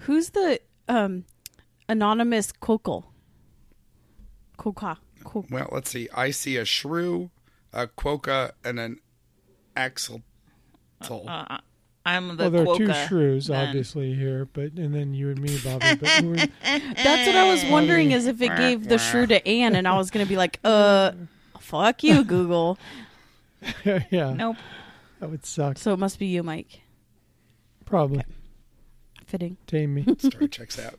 Who's the um anonymous Kokol? Koka. Ko- Well, let's see. I see a shrew, a quokka, and an axle. Uh, I'm the Well, there are two shrews, then. obviously here, but and then you and me, Bobby. But who That's what I was wondering is if it gave the shrew to Anne and I was gonna be like, uh fuck you, Google. yeah, Nope. that would suck. So it must be you, Mike. Probably Fitting. tame me. Star checks out.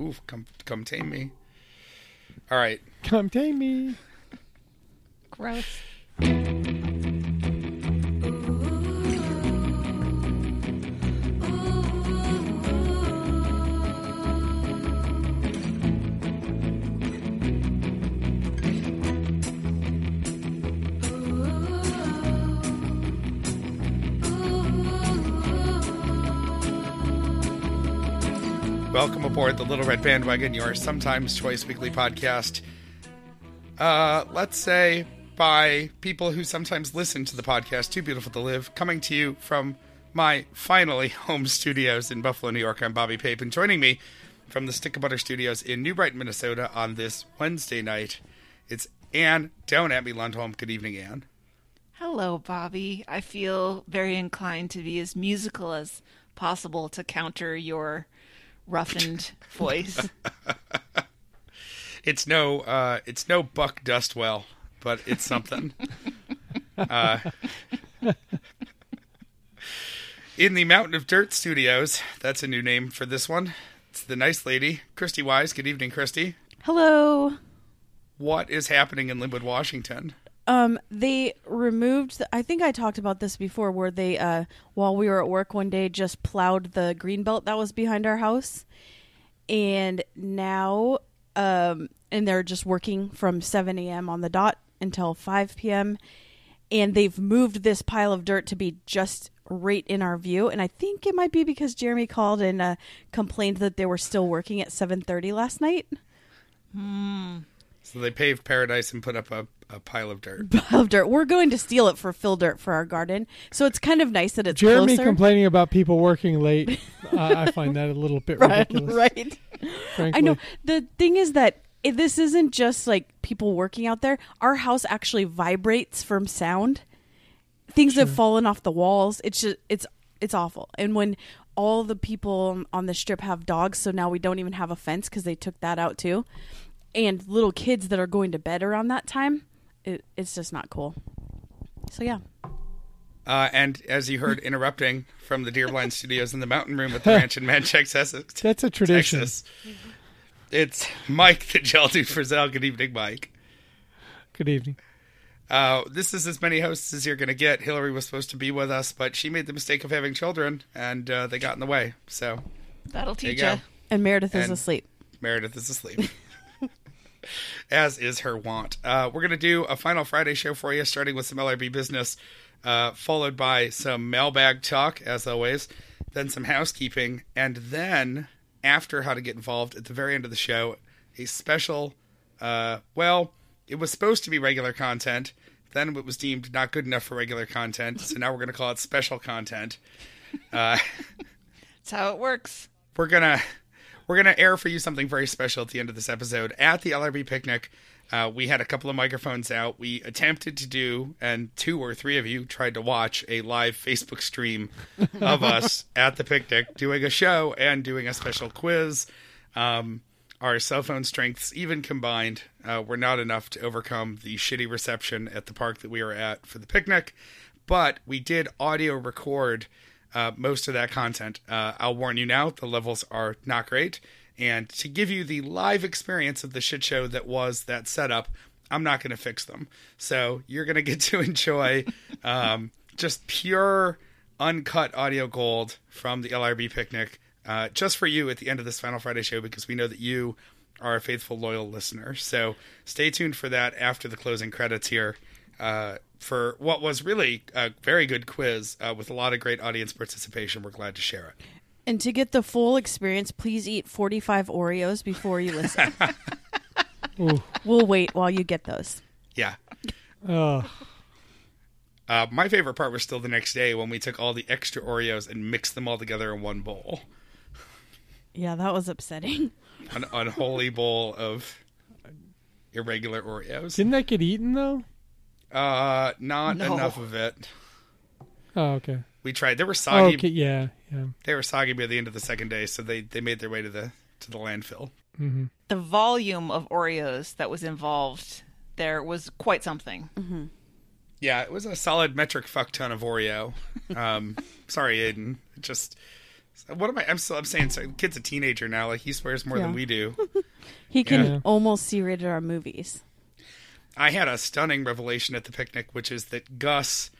Ooh, come come tame me. All right. Come tame me. Gross. Welcome aboard the Little Red Bandwagon, your sometimes Choice Weekly podcast. Uh, let's say by people who sometimes listen to the podcast, Too Beautiful to Live, coming to you from my finally home studios in Buffalo, New York. I'm Bobby Pape, and joining me from the Stick of Butter Studios in New Brighton, Minnesota on this Wednesday night, it's Anne Down at me Lundholm. Good evening, Anne. Hello, Bobby. I feel very inclined to be as musical as possible to counter your roughened voice. It's no, uh, it's no Buck Dustwell, but it's something. uh, in the Mountain of Dirt Studios, that's a new name for this one. It's the nice lady, Christy Wise. Good evening, Christy. Hello. What is happening in Lynnwood, Washington? Um, they removed. The, I think I talked about this before, where they, uh, while we were at work one day, just plowed the green belt that was behind our house, and now, um, and they're just working from seven a.m. on the dot until five p.m. And they've moved this pile of dirt to be just right in our view, and I think it might be because Jeremy called and uh, complained that they were still working at seven thirty last night. So they paved paradise and put up a, a pile of dirt. pile of dirt. We're going to steal it for fill dirt for our garden. So it's kind of nice that it's Jeremy closer. complaining about people working late. I I find that a little bit right, ridiculous. right. Frankly. I know. The thing is that i- this isn't just like people working out there. Our house actually vibrates from sound. Things have fallen off the walls. It's just it's it's awful. And when all the people on the strip have dogs, so now we don't even have a fence because they took that out too. And little kids that are going to bed around that time, it, it's just not cool. So yeah. Uh, and as you heard, interrupting from the Deerblind Studios in the Mountain Room at the Ranch in Manchester, Essex, That's a tradition. Texas. It's Mike, the Gel Dude Frizzell. Good evening, Mike. Good evening. Uh, this is as many hosts as you're going to get. Hillary was supposed to be with us, but she made the mistake of having children, and uh, they got in the way. So That'll there you teach go. you. And Meredith is asleep. Meredith is asleep, as is her wont. Uh, we're going to do a final Friday show for you, starting with some LRB business, uh, followed by some mailbag talk, as always, then some housekeeping, and then after how to get involved at the very end of the show, a special. Uh, well, it was supposed to be regular content. Then it was deemed not good enough for regular content, so now we're going to call it special content. Uh, That's how it works. we're gonna we're gonna air for you something very special at the end of this episode at the LRB picnic. Uh, we had a couple of microphones out. We attempted to do, and two or three of you tried to watch a live Facebook stream of us at the picnic doing a show and doing a special quiz. Um, our cell phone strengths, even combined, uh, were not enough to overcome the shitty reception at the park that we were at for the picnic. But we did audio record uh, most of that content. Uh, I'll warn you now, the levels are not great. And to give you the live experience of the shit show that was that setup, I'm not going to fix them. So you're going to get to enjoy um, just pure, uncut audio gold from the LRB picnic uh, just for you at the end of this Final Friday show because we know that you are a faithful, loyal listener. So stay tuned for that after the closing credits here uh, for what was really a very good quiz uh, with a lot of great audience participation. We're glad to share it. And to get the full experience, please eat 45 Oreos before you listen. We'll wait while you get those. Yeah. Oh, Uh, my favorite part was still the next day when we took all the extra Oreos and mixed them all together in one bowl. Yeah, that was upsetting. An unholy bowl of irregular Oreos. Didn't that get eaten though? Uh, not No. enough of it. Oh, okay. We tried. They were Oh, soggy. okay. Yeah. Yeah. They were soggy by the end of the second day, so they they made their way to the to the landfill. Mm-hmm. The volume of Oreos that was involved there was quite something. Yeah, it was a solid metric fuck ton of Oreo. Um, sorry, Aiden. Just what am I? I'm still I'm saying. So, kid's a teenager now. Like he swears more than we do. He can Yeah. almost see rated R movies. I had a stunning revelation at the picnic, which is that Gus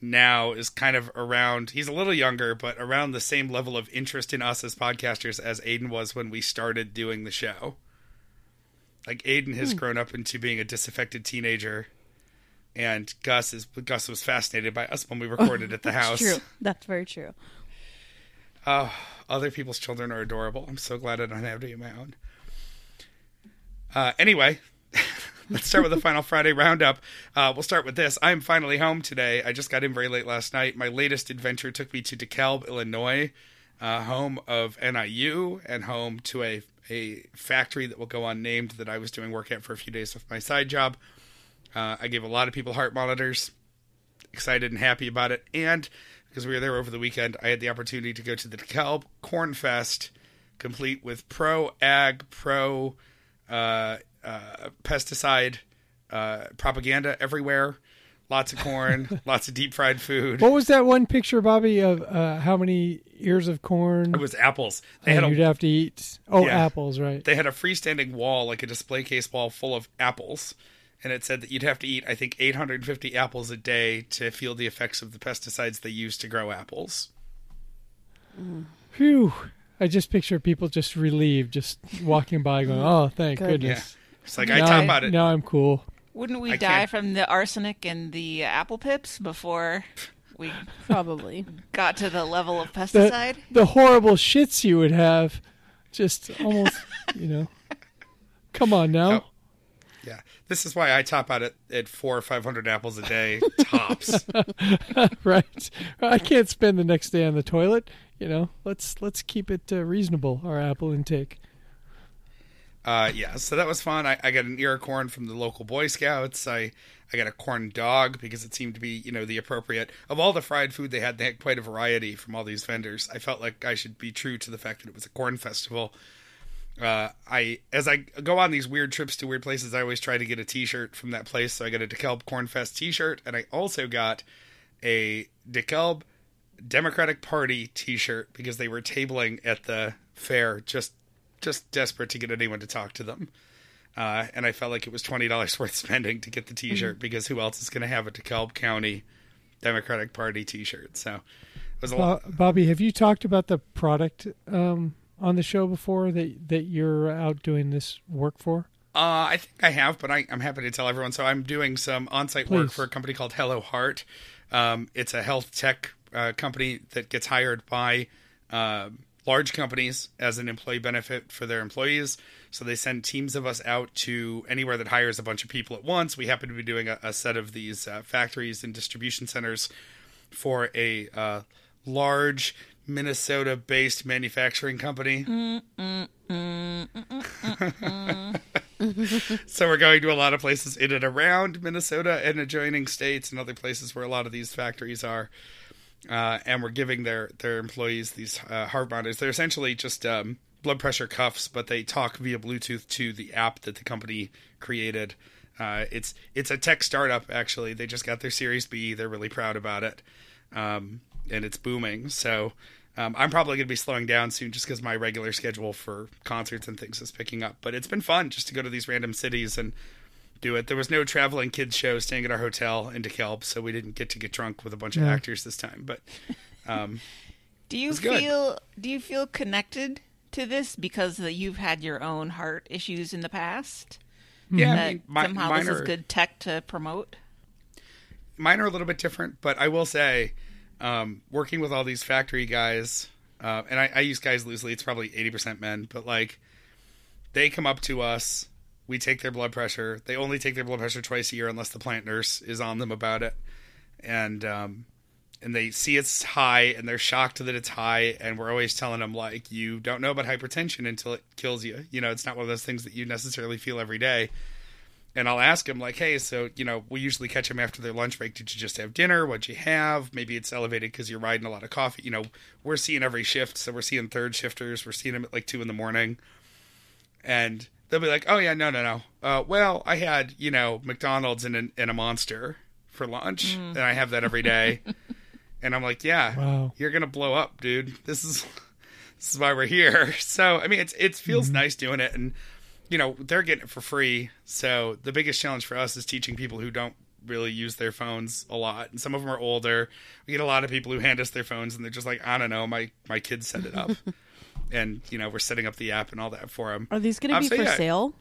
now is kind of around. He's a little younger, but around the same level of interest in us as podcasters as Aiden was when we started doing the show. Like Aiden has grown up into being a disaffected teenager, and Gus is Gus was fascinated by us when we recorded at the house. True. That's very true. Oh, other people's children are adorable. I'm so glad I don't have to be my own. Uh, anyway, let's start with the final Friday roundup. Uh, we'll start with this. I'm finally home today. I just got in very late last night. My latest adventure took me to DeKalb, Illinois, uh, home of NIU and home to a a factory that will go unnamed that I was doing work at for a few days with my side job. Uh, I gave a lot of people heart monitors excited and happy about it. And because we were there over the weekend, I had the opportunity to go to the DeKalb Corn Fest, complete with pro ag, pro uh, uh, pesticide uh, propaganda everywhere. Lots of corn, lots of deep fried food. What was that one picture, Bobby, of uh, how many ears of corn It was apples. They had a you'd have to eat? Oh, Yeah. apples, right? they had a freestanding wall, like a display case wall, full of apples. And it said that you'd have to eat, I think, 850 apples a day to feel the effects of the pesticides they use to grow apples. Phew. I just picture people just relieved, just walking by, going, "Oh, thank Good. goodness." It's like I top I'm, out it. now I'm cool. Wouldn't we I die can't- from the arsenic and the apple pips before we Probably. got to the level of The, pesticide? the horrible shits you would have, just almost, you know. Come on now. Oh. Yeah, this is why I top out at, at four or five hundred apples a day tops. right? I can't spend the next day on the toilet. You know, let's let's keep it uh, reasonable. Our apple intake. Uh, yeah, so that was fun. I, I got an ear of corn from the local Boy Scouts. I I got a corn dog because it seemed to be you know the appropriate of all the fried food they had. They had quite a variety from all these vendors. I felt like I should be true to the fact that it was a corn festival. Uh, I as I go on these weird trips to weird places, I always try to get a T-shirt from that place. So I got a DeKalb Corn Fest T-shirt, and I also got a DeKalb Democratic Party T-shirt because they were tabling at the fair, just just desperate to get anyone to talk to them. Uh, and I felt like it was twenty dollars worth spending to get the T-shirt because who else is going to have a DeKalb County Democratic Party T-shirt? So it was a Uh, lot. Bobby, have you talked about the product um, on the show before that that you're out doing this work for? Uh, I think I have, but I, I'm happy to tell everyone. So I'm doing some on-site work for a company called Hello Heart. Um, it's a health tech uh, company that gets hired by uh, large companies as an employee benefit for their employees. So they send teams of us out to anywhere that hires a bunch of people at once. We happen to be doing a, a set of these uh, factories and distribution centers for a uh, large Minnesota-based manufacturing company. Mm, mm, mm, so we're going to a lot of places in and around Minnesota and adjoining states and other places where a lot of these factories are. Uh, and we're giving their their employees these uh, heart monitors. They're essentially just um, blood pressure cuffs, but they talk via Bluetooth to the app that the company created. Uh, it's it's a tech startup actually. They just got their Series B. They're really proud about it, um, and it's booming. So um, I'm probably going to be slowing down soon, just because my regular schedule for concerts and things is picking up. But it's been fun just to go to these random cities and do it. There was no traveling kids show staying at our hotel in DeKalb, so we didn't get to get drunk with a bunch of actors this time. But um, Do you It's good. feel do you feel connected to this because you've had your own heart issues in the past? yeah, I that mean, mi- somehow mine this is good tech to promote. mine are a little bit different, but I will say, um, working with all these factory guys, uh, and I, I use guys loosely, it's probably 80% men, but like, they come up to us, we take their blood pressure. They only take their blood pressure twice a year unless the plant nurse is on them about it. And, um, and they see it's high and they're shocked that it's high. And we're always telling them like you don't know about hypertension until it kills you. You know it's not one of those things that you necessarily feel every day. And i'll ask them like hey so you know we usually catch them after their lunch break. Did you just have dinner? What'd you have? Maybe it's elevated because you're riding a lot of coffee. You know we're seeing every shift. So we're seeing third shifters. We're seeing them at like two in the morning. And they'll be like oh yeah no no no uh, well i had you know mcdonald's and, a- and a monster for lunch and i have that every day and I'm like, yeah, Wow. you're gonna blow up, dude. This is this is why we're here. So I mean, it's it feels nice doing it, and you know they're getting it for free. So the biggest challenge for us is teaching people who don't really use their phones a lot, and some of them are older. We get a lot of people who hand us their phones, and they're just like, I don't know, my my kids set it up, and you know we're setting up the app and all that for them. Are these going to Um, be so for yeah. sale?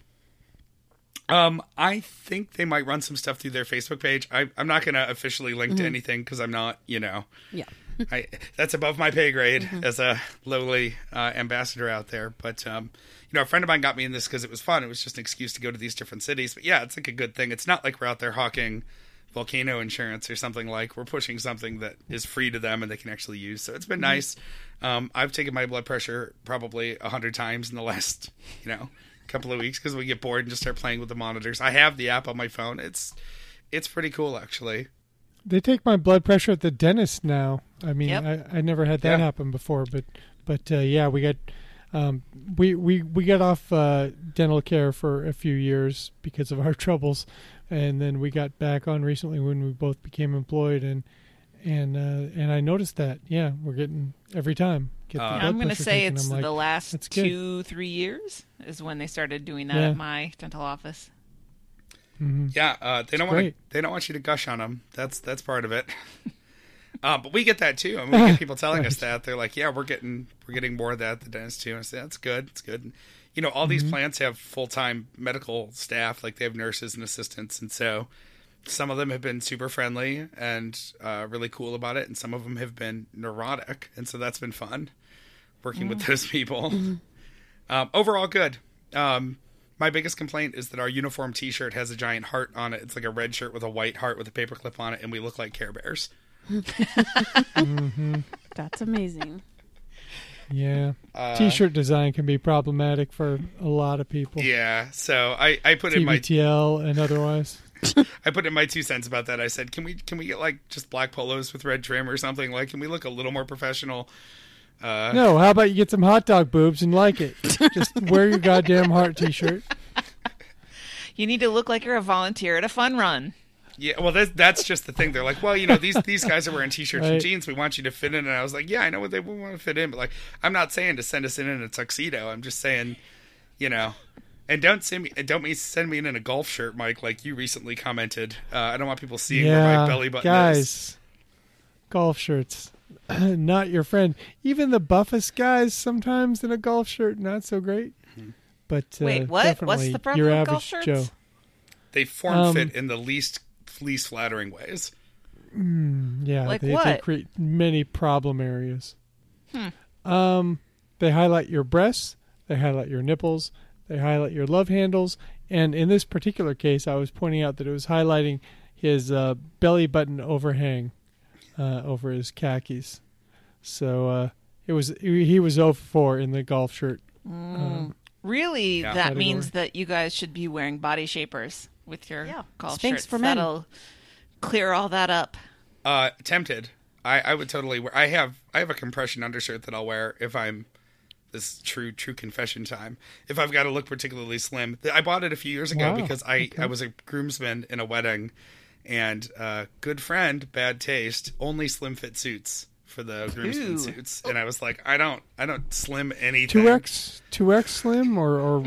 Um, I think they might run some stuff through their Facebook page. I, I'm not going to officially link to anything because I'm not, you know, Yeah. I, that's above my pay grade as a lowly uh, ambassador out there. But um, you know, a friend of mine got me in this because it was fun. It was just an excuse to go to these different cities. But yeah, it's like a good thing. It's not like we're out there hawking volcano insurance or something like. We're pushing something that is free to them and they can actually use. So it's been nice. Um, I've taken my blood pressure probably a hundred times in the last, you know, couple of weeks because we get bored and just start playing with the monitors. I have the app on my phone. It's it's pretty cool actually. They take my blood pressure at the dentist now. I mean, Yep. I, I never had that Yeah. happen before, but but uh, yeah, we got um, we we we got off uh, dental care for a few years because of our troubles, and then we got back on recently when we both became employed, and and uh, and I noticed that yeah, we're getting every time get the Uh, I'm going to say it's like, the last "That's two, three years is when they started doing that Yeah. at my dental office. mhm. Yeah, uh, they don't want they don't want you to gush on them. That's that's part of it. uh, but we get that too. I mean, we get people telling us that they're like, "Yeah, we're getting we're getting more of that at the dentist too." And I say, "That's good. It's good." And, you know, all these plants have full time medical staff, like they have nurses and assistants, and so some of them have been super friendly and uh, really cool about it, and some of them have been neurotic, and so that's been fun working with those people. Um, overall, good. Um, my biggest complaint is that our uniform T-shirt has a giant heart on it. It's like a red shirt with a white heart with a paperclip on it, and we look like Care Bears. That's amazing. Yeah. Uh, T-shirt design can be problematic for a lot of people. Yeah, so I, I put in my TBTL and otherwise. I put in my two cents about that. I said, can we can we get like just black polos with red trim or something? Like, can we look a little more professional? Uh, No, how about you get some hot dog boobs and like it? Just wear your goddamn heart T-shirt. You need to look like you're a volunteer at a fun run. Yeah, well, that's that's just the thing. They're like, well, you know, these these guys are wearing t-shirts and jeans. We want you to fit in. And I was like, yeah, I know what they want to fit in, but like, I'm not saying to send us in in a tuxedo. I'm just saying, you know, and don't send me, don't me send me in in a golf shirt, Mike, like you recently commented. Uh, I don't want people seeing where my belly button guys, is. golf shirts, not your friend. Even the buffest guys sometimes in a golf shirt, not so great. But uh, Wait, what? What's the problem your with average golf shirts? Joe. They form Um, fit in the least least flattering ways. Yeah, Like they, they create many problem areas. Hmm. Um, they highlight your breasts, they highlight your nipples, they highlight your love handles, and in this particular case, I was pointing out that it was highlighting his uh, belly button overhang uh, over his khakis. So uh, it was he was 0 for 4 in the golf shirt. Um, Really, Yeah. that Category. means that you guys should be wearing body shapers with your Yeah. golf Spanx shirts. for men. That'll clear all that up. Uh, tempted. I, I would totally wear. I have I have a compression undershirt that I'll wear if I'm this true true confession time. If I've got to look particularly slim, I bought it a few years ago Wow, because I okay. I was a groomsman in a wedding, and uh, good friend, bad taste, only slim fit suits for the groomsmen suits, and I was like, I don't I don't slim anything. Two X, two X slim, or or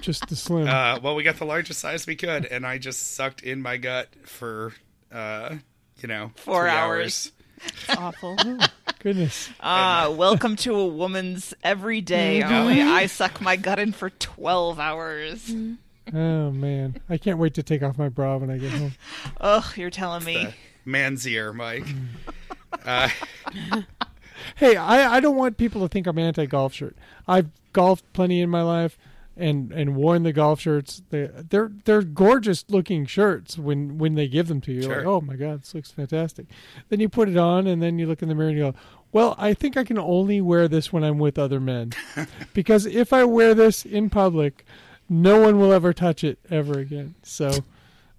just the slim. Uh, well, we got the largest size we could, and I just sucked in my gut for uh, you know Four three hours. It's awful. Goodness. Ah, welcome to a woman's everyday. Mm-hmm. Only I suck my gut in for 12 hours. Oh man, I can't wait to take off my bra when I get home. Ugh, you're telling me. the man's ear, Mike. Uh, Hey, I, I don't want people to think I'm anti golf shirt. I've golfed plenty in my life. and and worn the golf shirts. They they're they're gorgeous looking shirts when when they give them to you. Sure. like, oh my god, this looks fantastic. Then you put it on, and then you look in the mirror and you go, well, I think I can only wear this when I'm with other men, because if I wear this in public, no one will ever touch it ever again. So,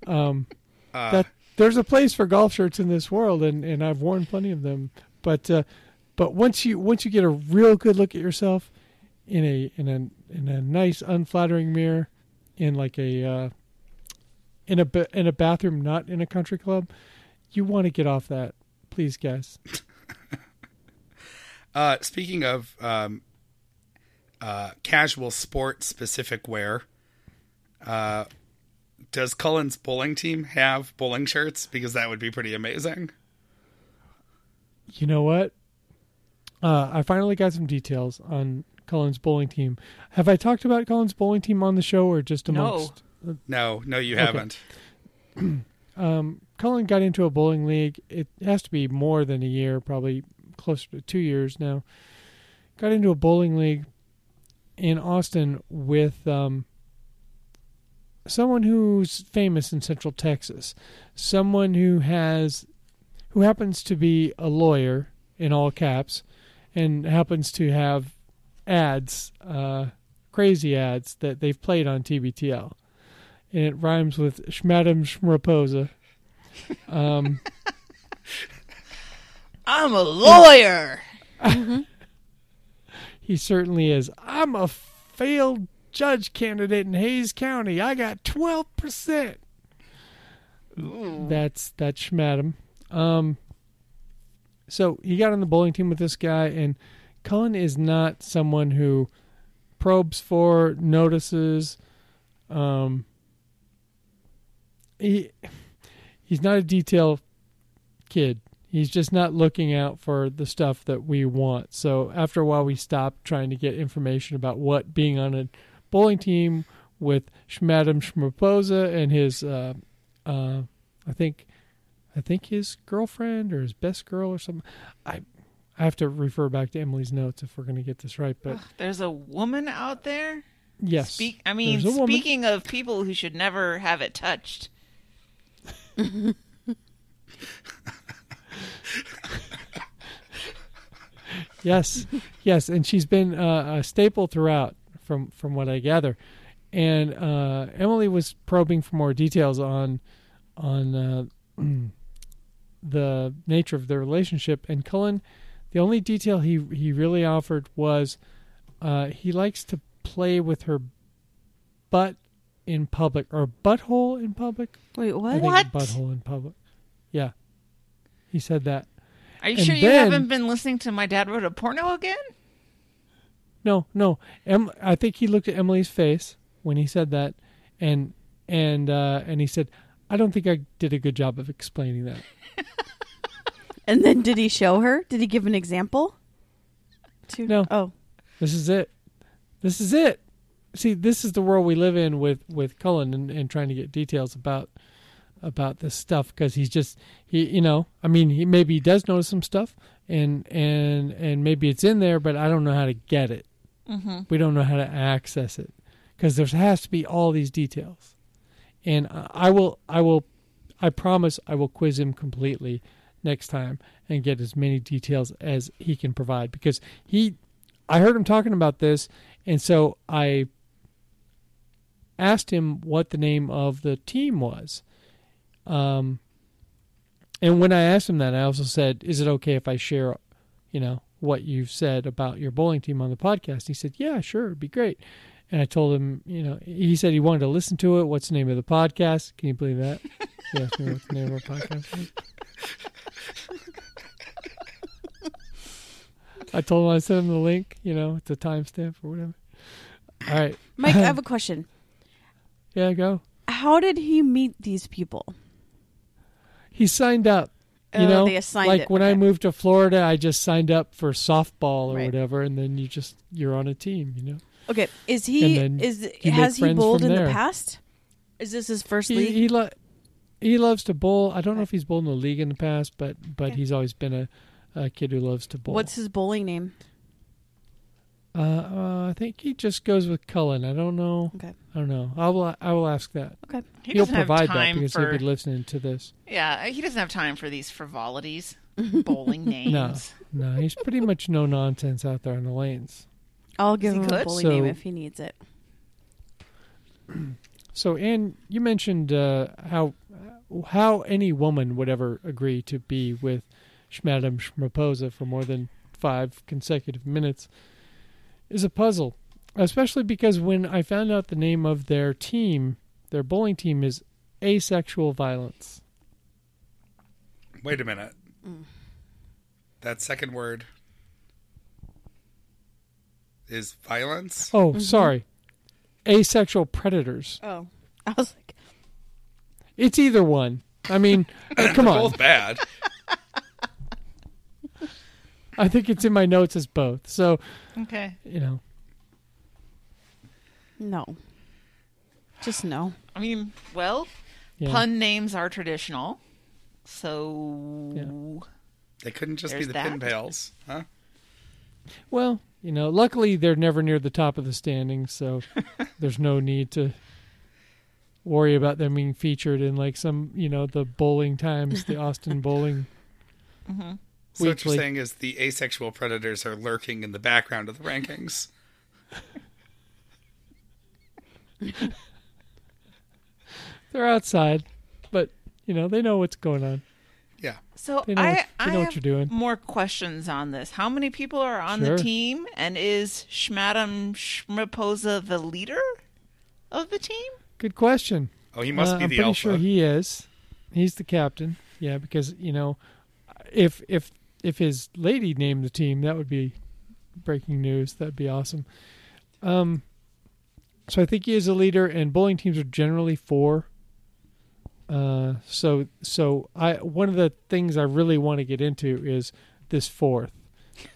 um, Uh, that there's a place for golf shirts in this world, and, and I've worn plenty of them. But uh, but once you once you get a real good look at yourself in a in a in a nice unflattering mirror, in like a uh, in a in a bathroom, not in a country club, you want to get off that, please, guys. Uh, speaking of um, uh, casual sport specific wear, uh, does Cullen's bowling team have bowling shirts? Because that would be pretty amazing. You know what? Uh, I finally got some details on Cullen's bowling team. Have I talked about Cullen's bowling team on the show, or just No. amongst? No, no, you Okay. haven't. um, Cullen got into a bowling league. It has to be more than a year, probably closer to two years now. Got into a bowling league in Austin with um, someone who's famous in Central Texas, someone who has, who happens to be a lawyer in all caps, and happens to have ads, uh, crazy ads that they've played on TBTL and it rhymes with Schmadam Schmraposa. Um, I'm a lawyer. he certainly is. I'm a failed judge candidate in Hays County. I got twelve percent. That's that's Schmadam. Um, so he got on the bowling team with this guy, and Cullen is not someone who probes for notices. Um, he he's not a detail kid. He's just not looking out for the stuff that we want. So after a while, we stopped trying to get information about what being on a bowling team with Schmadam Schmaposa and his, uh, uh, I think, I think his girlfriend or his best girl or something. I, I have to refer back to Emily's notes if we're going to get this right. But Ugh, There's a woman out there. yes, Speak. I mean, there's a woman. speaking of people who should never have it touched. yes, yes, and she's been uh, a staple throughout, from from what I gather. And uh, Emily was probing for more details on on uh, the nature of their relationship, and Cullen, the only detail he he really offered was uh, he likes to play with her butt in public or butthole in public. Wait, I what? think What? butthole in public. Yeah, he said that. Are you And sure you then- haven't been listening to my dad wrote a porno again? No, no. Em, I think he looked at Emily's face when he said that, and and uh, and he said, "I don't think I did a good job of explaining that." And then did he show her? Did he give an example? To No. Oh, This is it. This is it. See, this is the world we live in with with Cullen and, and trying to get details about about this stuff because he's just he you know I mean he maybe he does notice some stuff and and and maybe it's in there but I don't know how to get it. Mm-hmm. we don't know how to access it because there has to be all these details and I- i will i will i promise i will quiz him completely next time and get as many details as he can provide because he i heard him talking about this and so i asked him what the name of the team was um and when i asked him that i also said is it okay if i share you know what you've said about your bowling team on the podcast. He said, "Yeah, sure, it'd be great." And I told him, you know, he said he wanted to listen to it. What's the name of the podcast? Can you believe that? He asked me what the name of our podcast was. I told him I sent him the link, you know, it's a timestamp or whatever. All right. Mike, I have a question. Yeah, go. How did he meet these people? He signed up. You Oh, know, like it, when I moved to Florida, I just signed up for softball or Right. whatever, and then you just you're on a team. You know, Okay, is he is has he bowled in there. the past? Is this his first he league? he, lo- he loves to bowl. I don't know if he's bowled in the league in the past, but but Okay. he's always been a, a kid who loves to bowl. What's his bowling name? Uh, uh, I think he just goes with Cullen. I don't know. Okay. I don't know. I will. I will ask that. Okay. He He'll doesn't have provide that because for he'll be listening to this. yeah. He doesn't have time for these frivolities, bowling names. No, no, he's pretty much no nonsense out there on the lanes. I'll give He him a could. bully So- name if he needs it. So, Anne, you mentioned uh, how how any woman would ever agree to be with Schmadam Schmaposa for more than five consecutive minutes is a puzzle, especially because when I found out the name of their team, their bowling team is Asexual Violence. Wait a minute. That second word is violence. Oh, mm-hmm. sorry, Asexual Predators. Oh. I was like, It's either one. I mean, come They're on. both bad. I think it's in my notes as both. So, Okay. you know, no. Just no. I mean, well, yeah. pun names are traditional, so They couldn't just There's be the that. pin pails, huh? Well, you know, luckily they're never near the top of the standings, so there's no need to worry about them being featured in like some, you know, the bowling times, the Austin bowling. Mm-hmm. So what you're saying is the asexual predators are lurking in the background of the rankings. They're outside, but you know, they know what's going on. Yeah. so They know I what- they I know what have you're doing. more questions on this. How many people are on Sure. the team, and is Schmadam Schmaposa the leader of the team? Good question. Oh, he must Uh, be I'm the pretty alpha. sure he is. He's the captain. Yeah, because you know, if if if his lady named the team, that would be breaking news. That'd be awesome. Um, so I think he is a leader, and bowling teams are generally four. Uh, so so I one of the things I really want to get into is this fourth.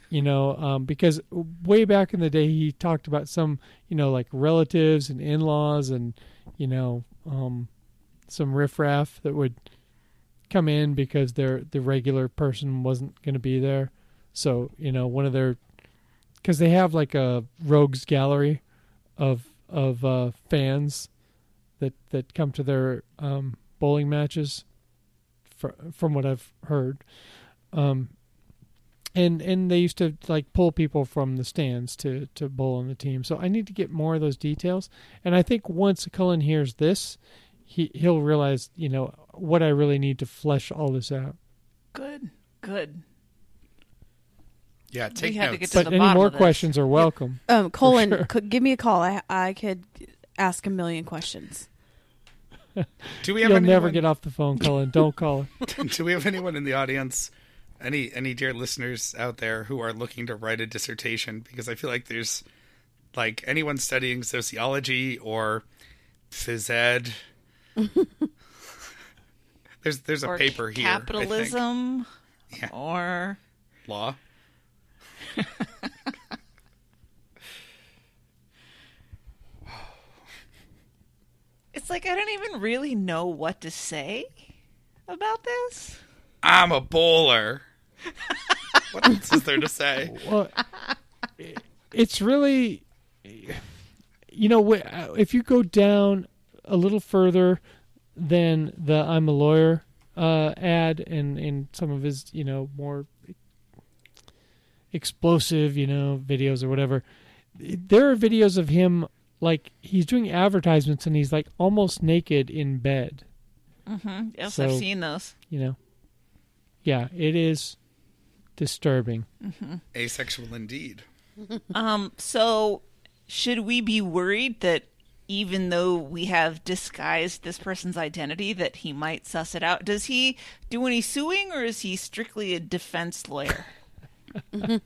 You know, um, because way back in the day, he talked about some, you know, like relatives and in-laws, and you know, um, some riffraff that would come in because their the regular person wasn't going to be there. So you know, one of their because they have like a rogues gallery of of uh, fans that that come to their um, bowling matches. Fr- from what I've heard, um, and and they used to like pull people from the stands to to bowl on the team. So I need to get more of those details. And I think once Cullen hears this, he he'll realize you know what I really need to flesh all this out. Good, good. Yeah, take had to notes. get to But the any more of questions are welcome. Um, Colin, sure. could, give me a call. I I could ask a million questions. Do we have You'll anyone, never get off the phone, Cullen. Don't call her. Do we have anyone in the audience? Any any dear listeners out there who are looking to write a dissertation? Because I feel like there's like anyone studying sociology or phys ed. there's there's a or paper here. I think. capitalism, Yeah. or law. it's like I don't even really know what to say about this. I'm a bowler. what else is there to say? Well, it's really, you know, if you go down a little further than the "I'm a lawyer" uh, ad and and some of his, you know, more explosive, you know, videos or whatever, there are videos of him like he's doing advertisements and he's like almost naked in bed. Mm-hmm. Yes, So- I've seen those. You know, yeah, it is disturbing. Asexual indeed. Um, so should we be worried that even though we have disguised this person's identity, that he might suss it out? Does he do any suing, or is he strictly a defense lawyer?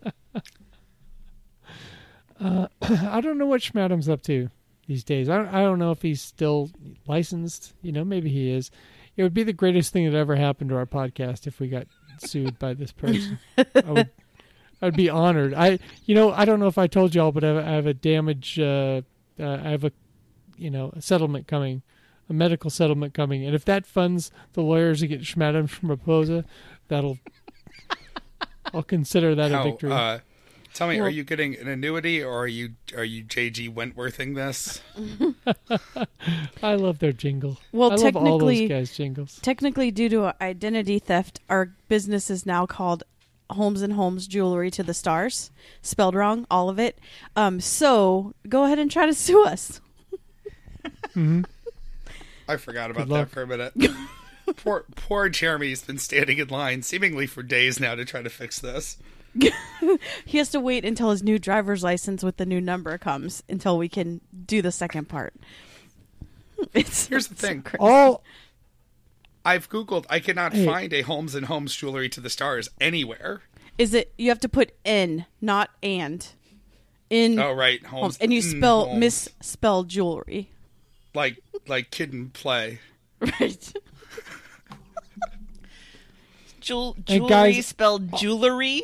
I don't know what Schmadam's up to these days. I don't, I don't know if he's still licensed. You know, maybe he is. It would be the greatest thing that ever happened to our podcast if we got sued by this person. I would, I'd be honored. I, you know, I don't know if I told y'all, but I have, I have a damage. Uh, uh, I have a, you know, a settlement coming, a medical settlement coming, and if that funds the lawyers to get Schmadam from Raposa, that'll. I'll consider that a victory. uh, Tell me, Well- are you getting an annuity or are you are you JG Wentworthing this? I love their jingle. Well, I love all those technically- guys' jingles. Technically, due to identity theft, our business is now called Holmes and Holmes Jewelry to the Stars. Spelled wrong, all of it. Um, so go ahead and try to sue us. Hmm I forgot about that for a minute. poor poor Jeremy's been standing in line seemingly for days now to try to fix this. He has to wait until his new driver's license with the new number comes until we can do the second part. It's Here's the it's so thing. crazy. All I've googled. I cannot Hey. find a Holmes and Holmes jewelry to the stars anywhere. Is it you have to put in, not and. In Oh right, Holmes, Holmes. And you Mm, spell Holmes. misspell jewelry. Like like kid and play. Right. Jewel- jewelry guys- spelled jewelry.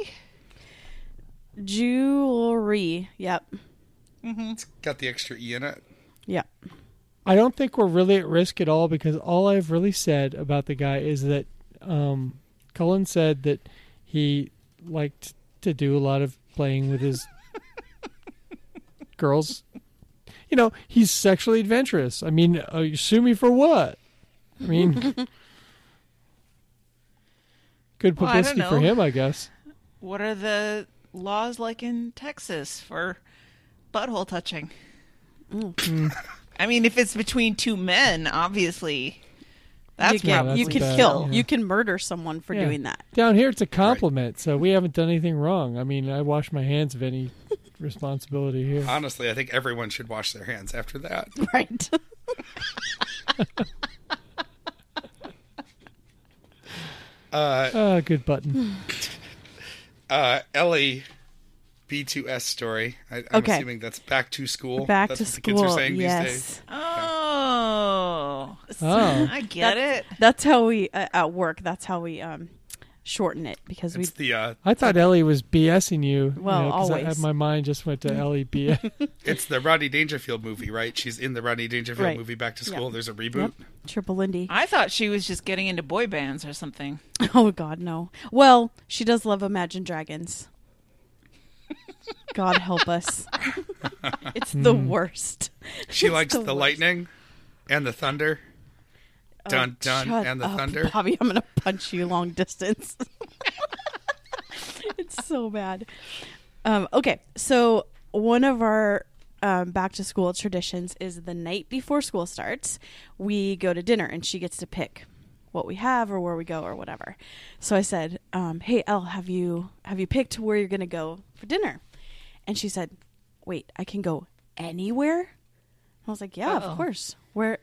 Jewelry. Yep. It's got the extra e in it. Yep. I don't think we're really at risk at all because all I've really said about the guy is that um, Cullen said that he liked to do a lot of playing with his girls. You know, he's sexually adventurous. I mean, uh, you sue me for what? I mean, good Well, publicity for him, I guess. What are the laws like in Texas for butthole touching? Mm. I mean, if it's between two men, obviously, that's you can, Yeah, you can bad, kill. yeah. You can murder someone for Yeah. doing that. Down here, it's a compliment, so we haven't done anything wrong. I mean, I wash my hands of any responsibility here. Honestly, I think everyone should wash their hands after that. Right. Uh, Ah, good button. uh, Ellie B2S story. I, I'm Okay. assuming that's back to school. Back that's to what the kids are school. saying these yes. Days. Oh. I get it. That's how we uh, at work. That's how we um shorten it because we It's the uh, I thought Ellie was BSing you. Well, you know, 'cause I- always. my mind just went to Ellie BS. it's the Rodney Dangerfield movie, right? She's in the Rodney Dangerfield Right. movie Back to Yep. School. There's a reboot. Yep. Triple Lindy. I thought she was just getting into boy bands or something. Oh God, no. Well, she does love Imagine Dragons. God help us. it's the Hmm. worst. She It's likes the the, lightning and the thunder. Dun, Oh, dun, shut and the up, thunder. Bobby, I'm gonna punch you long distance. it's so bad. Um, okay, so one of our um, back to school traditions is the night before school starts, we go to dinner, and she gets to pick what we have or where we go or whatever. So I said, um, "Hey, Elle, have you have you picked where you're gonna go for dinner?" And she said, "Wait, I can go anywhere." I was like, "Yeah, Uh-oh. of course. Where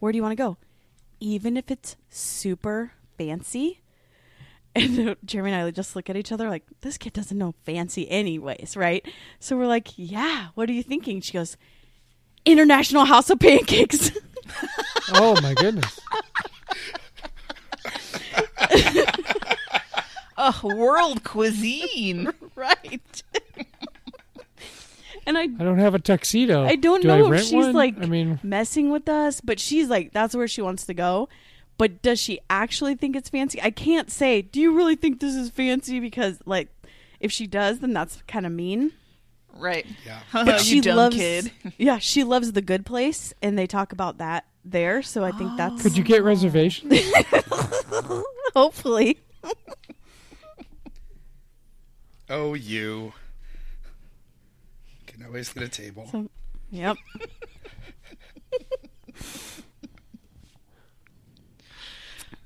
where do you want to go?" Even if it's super fancy. And Jeremy and I just look at each other like, this kid doesn't know fancy anyways, right? So we're like, yeah, what are you thinking? She goes, International House of Pancakes. oh my goodness! Oh, world cuisine. right. And I I don't have a tuxedo. I don't Do know I if she's one? like I mean, messing with us, but she's like, that's where she wants to go. But does she actually think it's fancy? I can't say, do you really think this is fancy? Because, like, if she does, then that's kind of mean. Right. Yeah. But she you dumb loves kid. yeah she loves the good place and they talk about that there so i think that's could you get reservations? hopefully Oh, you. Can always get a table. So- yep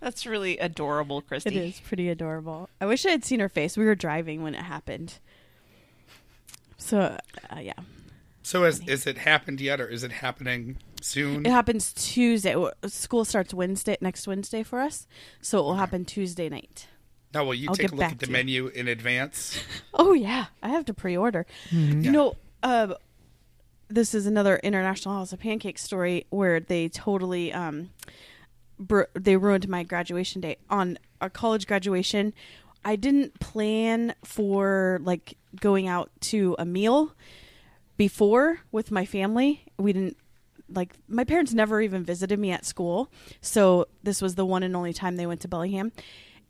That's really adorable, Christy. it is pretty adorable i wish i had seen her face we were driving when it happened so uh, yeah So has is it happened yet, or is it happening soon? it happens tuesday school starts wednesday next wednesday for us so it will happen tuesday night Now, will you I'll take a look at the to you. menu in advance? Oh yeah, I have to pre-order. You know, uh, this is another International House of Pancakes story where they totally um, br- they ruined my graduation day on a college graduation. I didn't plan for like going out to a meal before with my family. We didn't like my parents never even visited me at school, so this was the one and only time they went to Bellingham,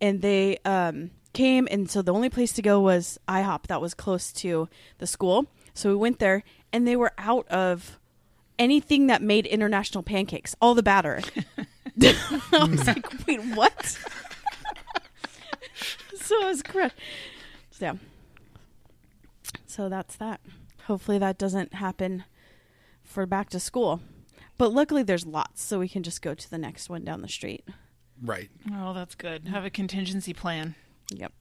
and they um, came, and so the only place to go was IHOP that was close to the school. So we went there, and they were out of anything that made international pancakes, all the batter. I was like, wait, what? so it was correct. So, yeah. So that's that. Hopefully that doesn't happen for back to school. But luckily there's lots, so we can just go to the next one down the street. Right. Oh, that's good. Have a contingency plan. Yep.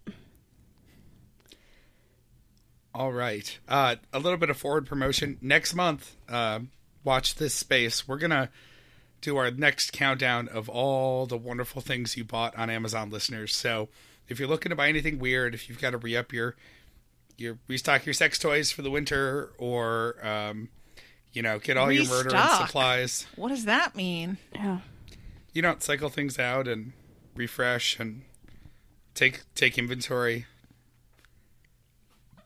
All right. Uh, a little bit of forward promotion. Next month, uh, watch this space. We're going to do our next countdown of all the wonderful things you bought on Amazon listeners. So if you're looking to buy anything weird, if you've got to re up your, your restock your sex toys for the winter or, um, you know, get all your murder and supplies. What does that mean? Yeah. You don't cycle things out and refresh and take take inventory.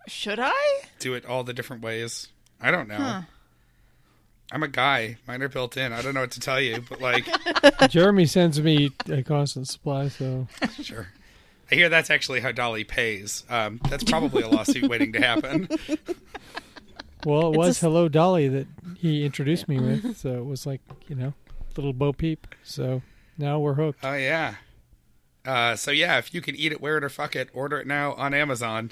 Should I? do it all the different ways. I don't know. Huh. I'm a guy. Mine are built in. I don't know what to tell you, but like, Jeremy sends me a constant supply, so sure. I hear that's actually how Dolly pays. Um, that's probably a lawsuit waiting to happen. well, it It's was a s- Hello Dolly that he introduced me with, so it was like you know, little Bo Peep. So now we're hooked. Oh yeah. Uh, so yeah, if you can eat it, wear it, or fuck it, order it now on Amazon,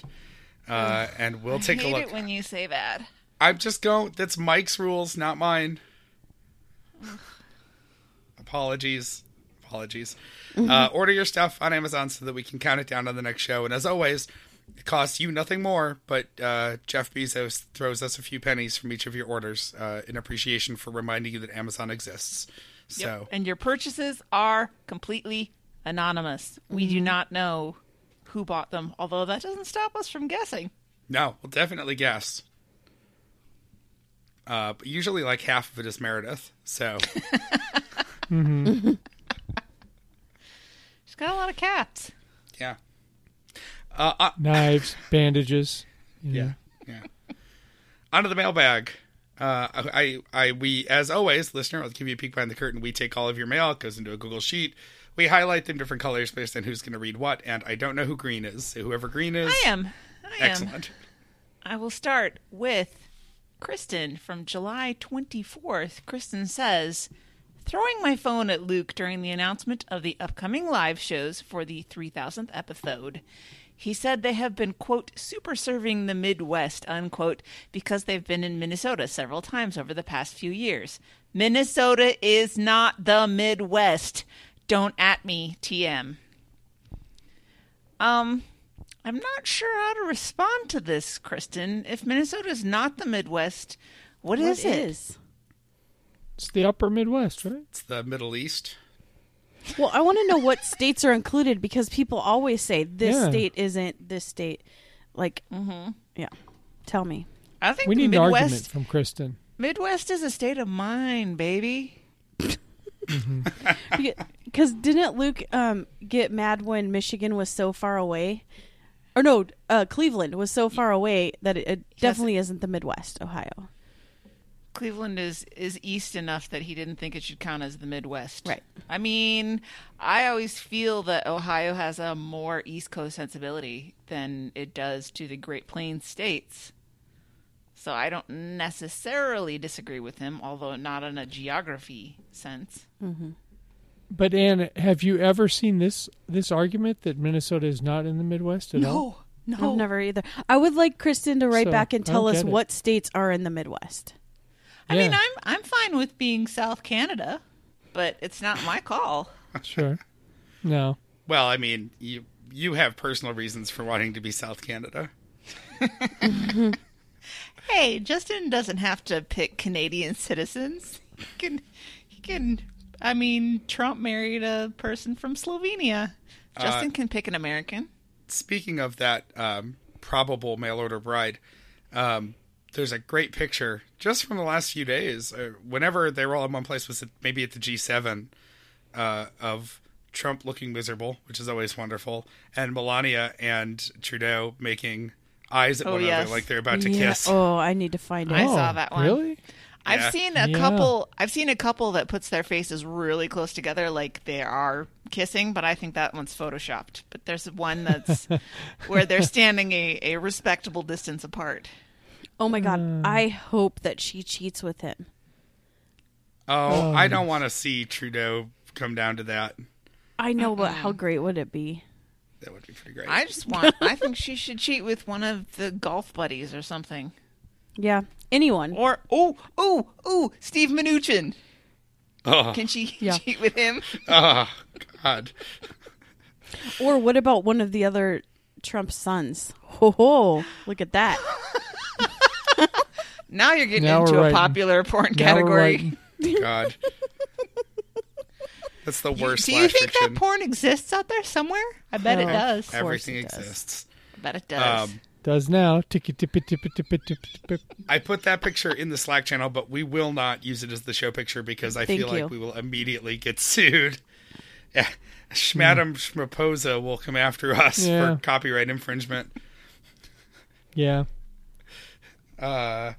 uh, and we'll take I a hate look. it when you say that. I'm just going. That's Mike's rules, not mine. Apologies. Apologies. Uh, order your stuff on Amazon so that we can count it down on the next show. And as always, it costs you nothing more, but uh, Jeff Bezos throws us a few pennies from each of your orders uh, in appreciation for reminding you that Amazon exists. So, And your purchases are completely anonymous. We do not know who bought them, although that doesn't stop us from guessing. no, we'll definitely guess. Uh, but usually, like half of it is Meredith. So, She's got a lot of cats. yeah. Uh, uh, Knives, bandages. you know. Yeah, yeah. Onto the mailbag. Uh, I, I, we, as always, listener, I'll give you a peek behind the curtain. We take all of your mail. It goes into a Google sheet. We highlight them different colors based on who's going to read what. And I don't know who green is. So whoever green is, I am. I am. excellent. I will start with Kristen from July 24th. Kristen says, Throwing my phone at Luke during the announcement of the upcoming live shows for the 3000th episode. He said they have been, quote, super serving the Midwest, unquote, because they've been in Minnesota several times over the past few years. Minnesota is not the Midwest. Don't at me, TM. Um, I'm not sure how to respond to this, Kristen. If Minnesota is not the Midwest, what is What it? is? It's the Upper Midwest, right? It's the Middle East. Well, I want to know what states are included because people always say this Yeah. state isn't this state. Like, mm-hmm. yeah. Tell me. I think We the need an argument Midwest. from Kristen. Midwest is a state of mind, baby. Because didn't Luke um, get mad when Michigan was so far away? Or no, uh, Cleveland was so far away that it, it definitely isn't the Midwest, Ohio. Cleveland is is east enough that he didn't think it should count as the Midwest. Right. I mean, I always feel that Ohio has a more East Coast sensibility than it does to the Great Plains states. So I don't necessarily disagree with him, although not in a geography sense. Mm-hmm. But Anne, have you ever seen this this argument that Minnesota is not in the Midwest at all? no. I've never either. I would like Kristen to write So, back and tell us what states are in the Midwest. I mean, I'm I'm fine with being South Canada, but it's not my call. Sure. No. Well, I mean, you you have personal reasons for wanting to be South Canada. Hey, Justin doesn't have to pick Canadian citizens. He can, he can. I mean, Trump married a person from Slovenia. Justin can pick an American. Speaking of that um, probable mail order bride, um, there's a great picture just from the last few days. Uh, whenever they were all in one place, was it maybe at the G7 uh, of Trump looking miserable, which is always wonderful, and Melania and Trudeau making eyes at Oh, one yes. another like they're about to Yeah. kiss. Oh, I need to find I it. saw that one. Really? I've Yeah. seen a Yeah. couple. I've seen a couple that puts their faces really close together, like they are kissing. But I think that one's photoshopped. But there's one that's where they're standing a, a respectable distance apart. Oh my god, mm. I hope that she cheats with him. Oh, I oh. don't want to see Trudeau come down to that. I know, but how great would it be? That would be pretty great. I just want. I think she should cheat with one of the golf buddies or something. Yeah, anyone. Or oh oh oh, Steve Mnuchin. oh, Can she Yeah. cheat with him? oh, God. Or what about one of the other Trump sons? Ho ho! Look at that. Now you're getting Now into a writing. popular porn Now category. God. That's the worst Do you think fiction. that porn exists out there somewhere? I bet it Oh. does. course Everything it does. exists. I bet it does. Um, Does now. Ticky tippy tippy tippy tippy tippy. I put that picture in the Slack channel, but we will not use it as the show picture because I Thank feel you. like we will immediately get sued. Yeah. Schmadam Schmaposa will come after us Yeah. for copyright infringement. Yeah. Uh,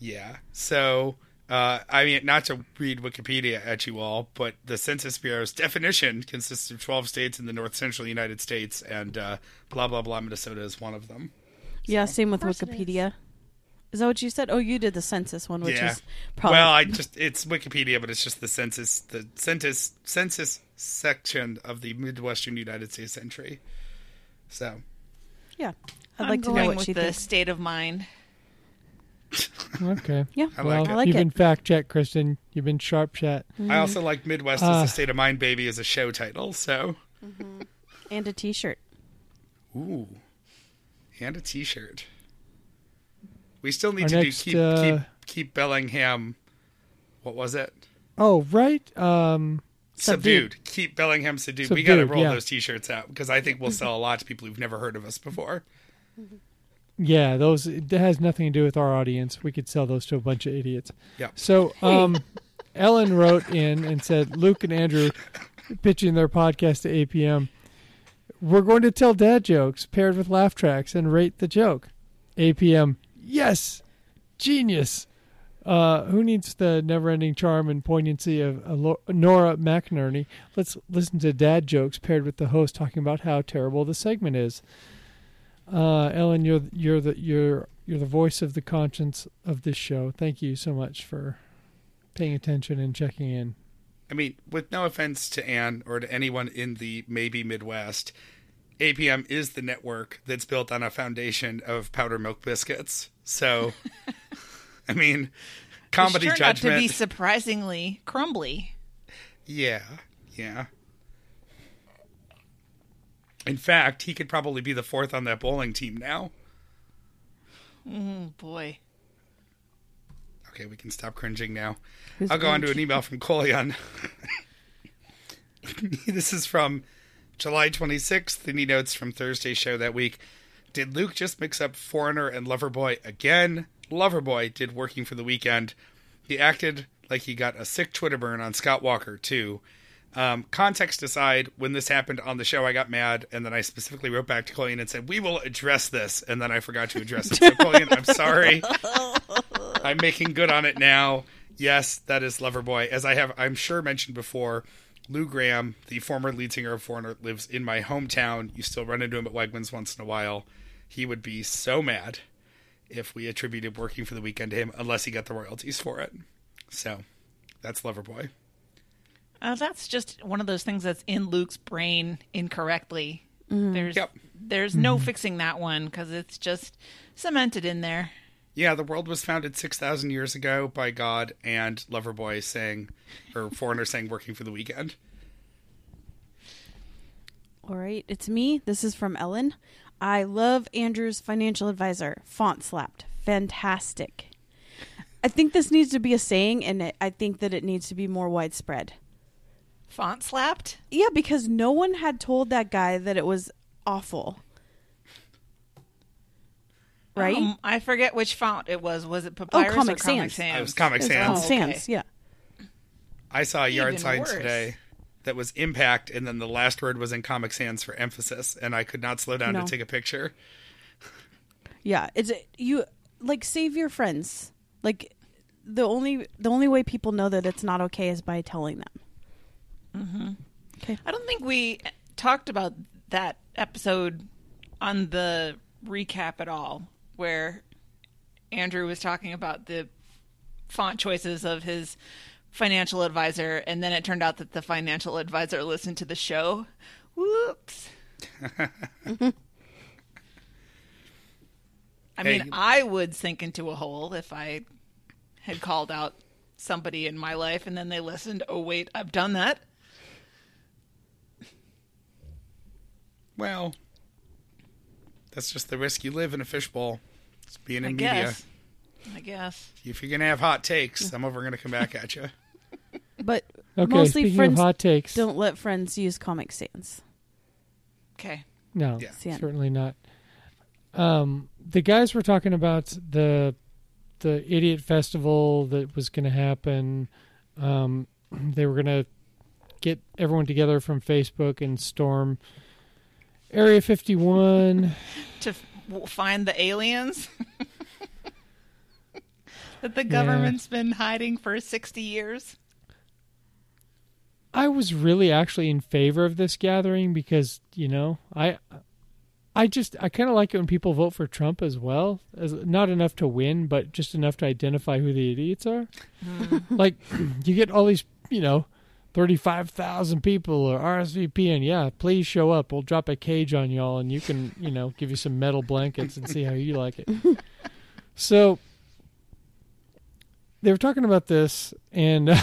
yeah. So, uh, I mean, not to read Wikipedia at you all, but the Census Bureau's definition consists of 12 states in the north central United States, and uh, blah, blah, blah, Minnesota is one of them. Yeah, same with course it Wikipedia. Is. that what you said? Oh, you did the census one, which yeah. is probably Well, I just, it's Wikipedia, but it's just the census, the census, census section of the Midwestern United States entry. So, yeah. I'd I'm like to going know what with she the thinks. state of mind. Okay. Yeah, I well, like it. I like you've it. been fact checked, Kristen. You've been sharp chat. I also like Midwest Uh, as a state of mind baby as a show title. So, and a T-shirt. Ooh. And a t-shirt. We still need Our to next, do keep uh, keep keep Bellingham what was it? Oh, right. Um, Subdued. Subdued. Keep Bellingham subdued. we got to roll yeah. those t-shirts out because I think we'll sell a lot to people who've never heard of us before. yeah, those it has nothing to do with our audience. We could sell those to a bunch of idiots. Yeah. So, um, Ellen wrote in and said, Luke and Andrew pitching their podcast to APM. We're going to tell dad jokes paired with laugh tracks and rate the joke. APM, yes, genius. Uh, who needs the never-ending charm and poignancy of Nora McInerny? Let's listen to dad jokes paired with the host talking about how terrible the segment is. Uh, Ellen, you're you're the you're you're the voice of the conscience of this show. Thank you so much for paying attention and checking in. I mean, with no offense to Anne or to anyone in the maybe Midwest, APM is the network that's built on a foundation of powder milk biscuits. So, I mean, comedy Which turned out judgment. to be surprisingly crumbly. Yeah, yeah. In fact, he could probably be the fourth on that bowling team now. Oh boy. Okay, we can stop cringing now. Who's I'll go on to an email from Colleen. this is from July 26th, and he notes from Thursday's show that week. Did Luke just mix up Foreigner and Loverboy again? Loverboy did Working for the Weekend. He acted like he got a sick Twitter burn on Scott Walker, too. Um, context aside, when this happened on the show, I got mad, and then I specifically wrote back to Colleen and said, We will address this. And then I forgot to address it. So, Colleen, I'm sorry. I'm making good on it now. Yes, that is Loverboy. As I have, I'm sure, mentioned before, Lou Gramm, the former lead singer of Foreigner, lives in my hometown. You still run into him at Wegmans once in a while. He would be so mad if we attributed working for the weekend to him, unless he got the royalties for it. So, that's Loverboy. Uh, that's just one of those things that's in Luke's brain incorrectly. There's Yep. there's no fixing that one because it's just cemented in there. Yeah, the world was founded 6,000 years ago by God and Loverboy saying, or Foreigner saying, working for the weekend. All right, it's me. This is from Ellen. I love Andrew's financial advisor. Font slapped. Fantastic. I think this needs to be a saying, and it, I think that it needs to be more widespread. Font slapped. Yeah, because no one had told that guy that it was awful. Right? Um, I forget which font it was. Was it Papyrus Comic or Comic Sans. Sans? It was Comic It's Sans. Comic Oh, okay. Sans, yeah. I saw a yard Even sign worse. today that was impact, and then the last word was in Comic Sans for emphasis, and I could not slow down No. to take a picture. Yeah, it's you like save your friends. Like the only the only way people know that it's not okay is by telling them. Mm-hmm. I don't think we talked about that episode on the recap at all, where Andrew was talking about the font choices of his financial advisor, and then it turned out that the financial advisor listened to the show. Whoops. I mean, Hey. I would sink into a hole if I had called out somebody in my life and then they listened. Oh, wait, I've done that. Well, that's just the risk you live in a fishbowl. It's being in I media. guess. I guess. If you're gonna have hot takes, some of them are gonna come back at you. But Okay, mostly friends hot takes, don't let friends use Comic Sans. Okay. no, Yeah. Certainly not. Um, the guys were talking about the the idiot festival that was going to happen. Um, they were going to get everyone together from Facebook and storm Area 51. To f- find the aliens that the government's been hiding for 60 years. I was really actually in favor of this gathering because you know I I just I kind of like it when people vote for Trump as well as not enough to win but just enough to identify who the idiots are. Hmm. like you get all these you know thirty five thousand people or RSVP and yeah please show up we'll drop a cage on y'all and you can you know give you some metal blankets and see how you like it. so they were talking about this and.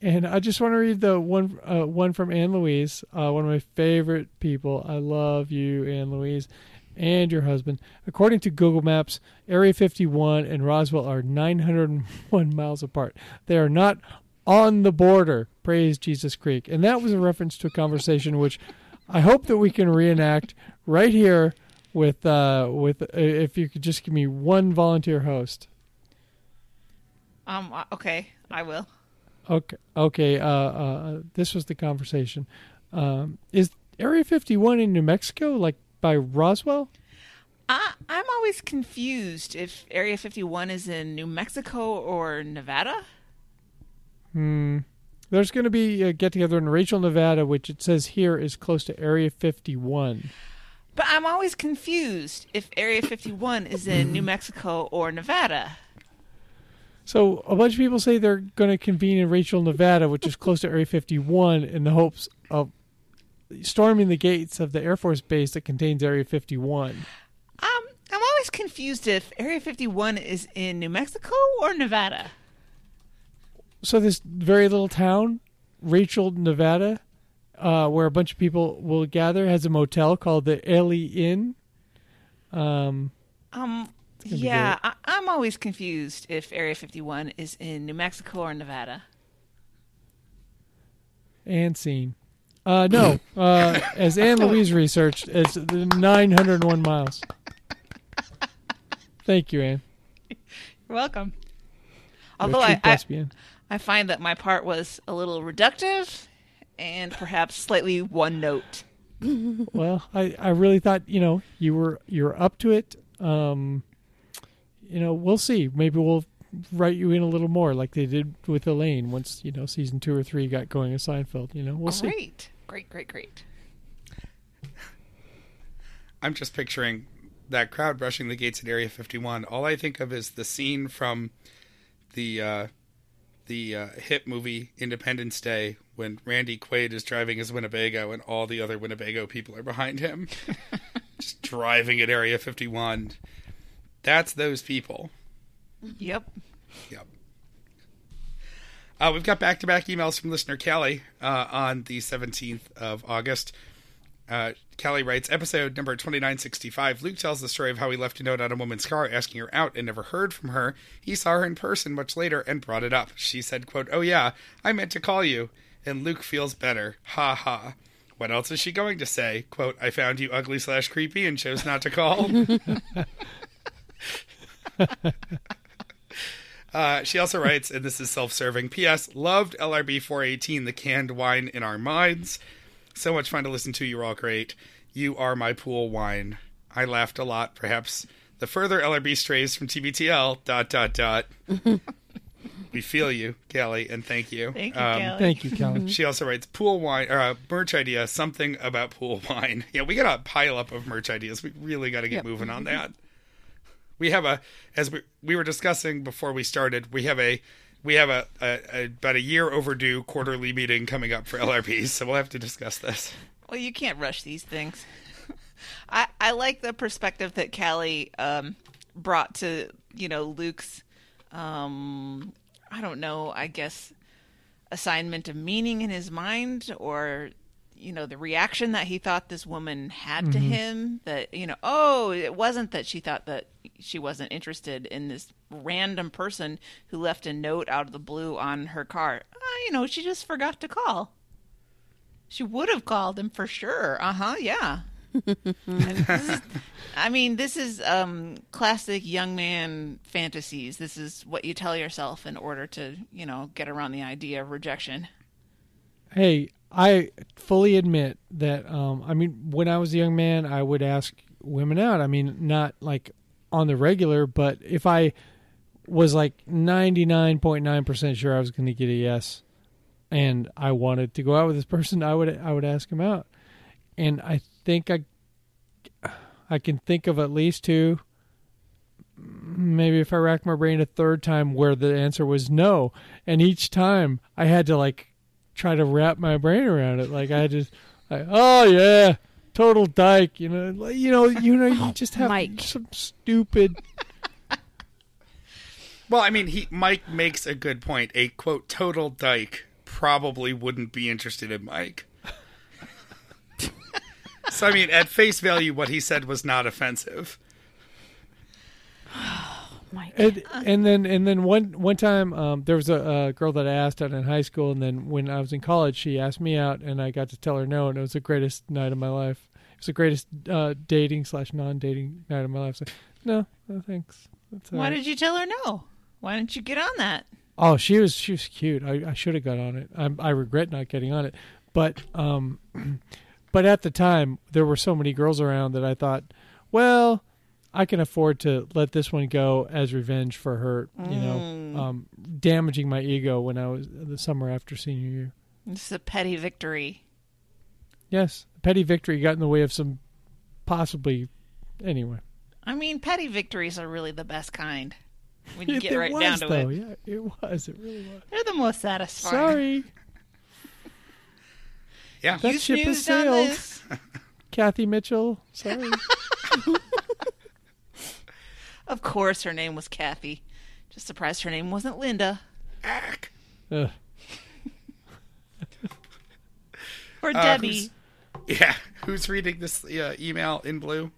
And I just want to read the one uh, one from Anne Louise, uh, one of my favorite people. I love you, Anne Louise, and your husband. According to Google Maps, Area 51 and Roswell are 901 miles apart. They are not on the border. Praise Jesus Creek. And that was a reference to a conversation which I hope that we can reenact right here with uh, with uh, if you could just give me one volunteer host. Um. uh, Okay, I will. Okay. Okay. Uh, uh, this was the conversation. Um, is Area 51 in New Mexico, like by Roswell? I, I'm always confused if Area 51 is in New Mexico or Nevada. Hmm. There's going to be a get together in Rachel, Nevada, which it says here is close to Area 51. But I'm always confused if Area 51 is in New Mexico or Nevada. So a bunch of people say they're going to convene in Rachel, Nevada, which is close to Area 51, in the hopes of storming the gates of the Air Force base that contains Area 51. Um, I'm always confused if Area 51 is in New Mexico or Nevada. So this very little town, Rachel, Nevada, uh, where a bunch of people will gather, has a motel called the A'Le'Inn. Um, Um, yeah, I, I'm always confused if Area 51 is in New Mexico or Nevada. and scene. Uh, no, uh, as Anne Louise researched, it's 901 miles. Thank you, Anne. You're welcome. Although I, I. I find that my part was a little reductive and perhaps slightly one note. well, I, I really thought you know you were you're up to it. Um, you know, we'll see. Maybe we'll write you in a little more, like they did with Elaine once you know season two or three got going in Seinfeld. You know, we'll see. Great, great, great, great. I'm just picturing that crowd rushing the gates at Area 51. All I think of is the scene from the uh, the uh, hit movie Independence Day when Randy Quaid is driving his Winnebago and all the other Winnebago people are behind him, just driving at Area 51. That's those people. Yep. Yep. Uh, we've got back to back emails from listener Kelly uh, on the 17th of August. Kelly writes, episode number 2965. Luke tells the story of how he left a note on a woman's car asking her out and never heard from her. He saw her in person much later and brought it up. She said, quote, Oh yeah, I meant to call you. And Luke feels better. Ha ha. What else is she going to say? Quote, I found you ugly slash creepy and chose not to call. Uh, she also writes, and this is self serving P.S. Loved LRB 418, the canned wine in our minds. So much fun to listen to. You're all great. You are my pool wine. I laughed a lot. Perhaps The further LRB strays from TBTL. Dot dot dot. we feel you, Kelly, and thank you. Thank you, Um, Kelly. Thank you, Kelly. She also writes pool wine or uh, merch idea, something about pool wine. Yeah, we got a pile up of merch ideas. We really got to get Yep. moving on that. We have a as we we were discussing before we started. We have a we have a, a, a about a year overdue quarterly meeting coming up for LRPs, so we'll have to discuss this. Well, you can't rush these things. I I like the perspective that Callie um, brought to you know Luke's. Um, I don't know. I guess assignment of meaning in his mind, or you know the reaction that he thought this woman had to him. That you know, oh, it wasn't that she thought that she wasn't interested in this random person who left a note out of the blue on her car. Uh, you know, she just forgot to call. She would have called him for sure. Uh huh. Yeah. Is- I mean, this is um, classic young man fantasies. This is what you tell yourself in order to, you know, get around the idea of rejection. Hey, I fully admit that. Um, I mean, when I was a young man, I would ask women out. I mean, not like on the regular, but if I was like ninety nine point nine percent sure I was going to get a yes, and I wanted to go out with this person, I would I would ask him out, and I think I I can think of at least two. Maybe if I rack my brain a third time where the answer was no, and each time I had to like try to wrap my brain around it. Like I just, like, oh yeah, total dyke. You know, like, you know, you know, you just have Mike. some stupid. Well, I mean, he Mike makes a good point. A quote total dyke probably wouldn't be interested in Mike. so I mean, at face value, what he said was not offensive. Mike. And, and then and then one one time um, there was a, a girl that I asked out in high school, and then when I was in college, she asked me out, and I got to tell her no, and it was the greatest night of my life. It was the greatest uh, dating slash non dating night of my life. So, no, no thanks. That's Why right. did you tell her no? Why didn't you get on that? Oh, she was she was cute. I, I should have got on it. I, I regret not getting on it, but um, but at the time there were so many girls around that I thought, well, I can afford to let this one go as revenge for her. You know, um, damaging my ego when I was the summer after senior year. This is a petty victory. Yes, petty victory got in the way of some possibly. Anyway, I mean, petty victories are really the best kind. When you it, get it right was down to though. it, Yeah, it was. It really was. they're the most satisfying. Sorry, Yeah, that You ship has sailed. Kathy Mitchell. Sorry. Of course, her name was Kathy. Just surprised her name wasn't Linda Ack. Ugh. or Uh, Debbie. who's- Yeah, who's reading this uh, email in blue?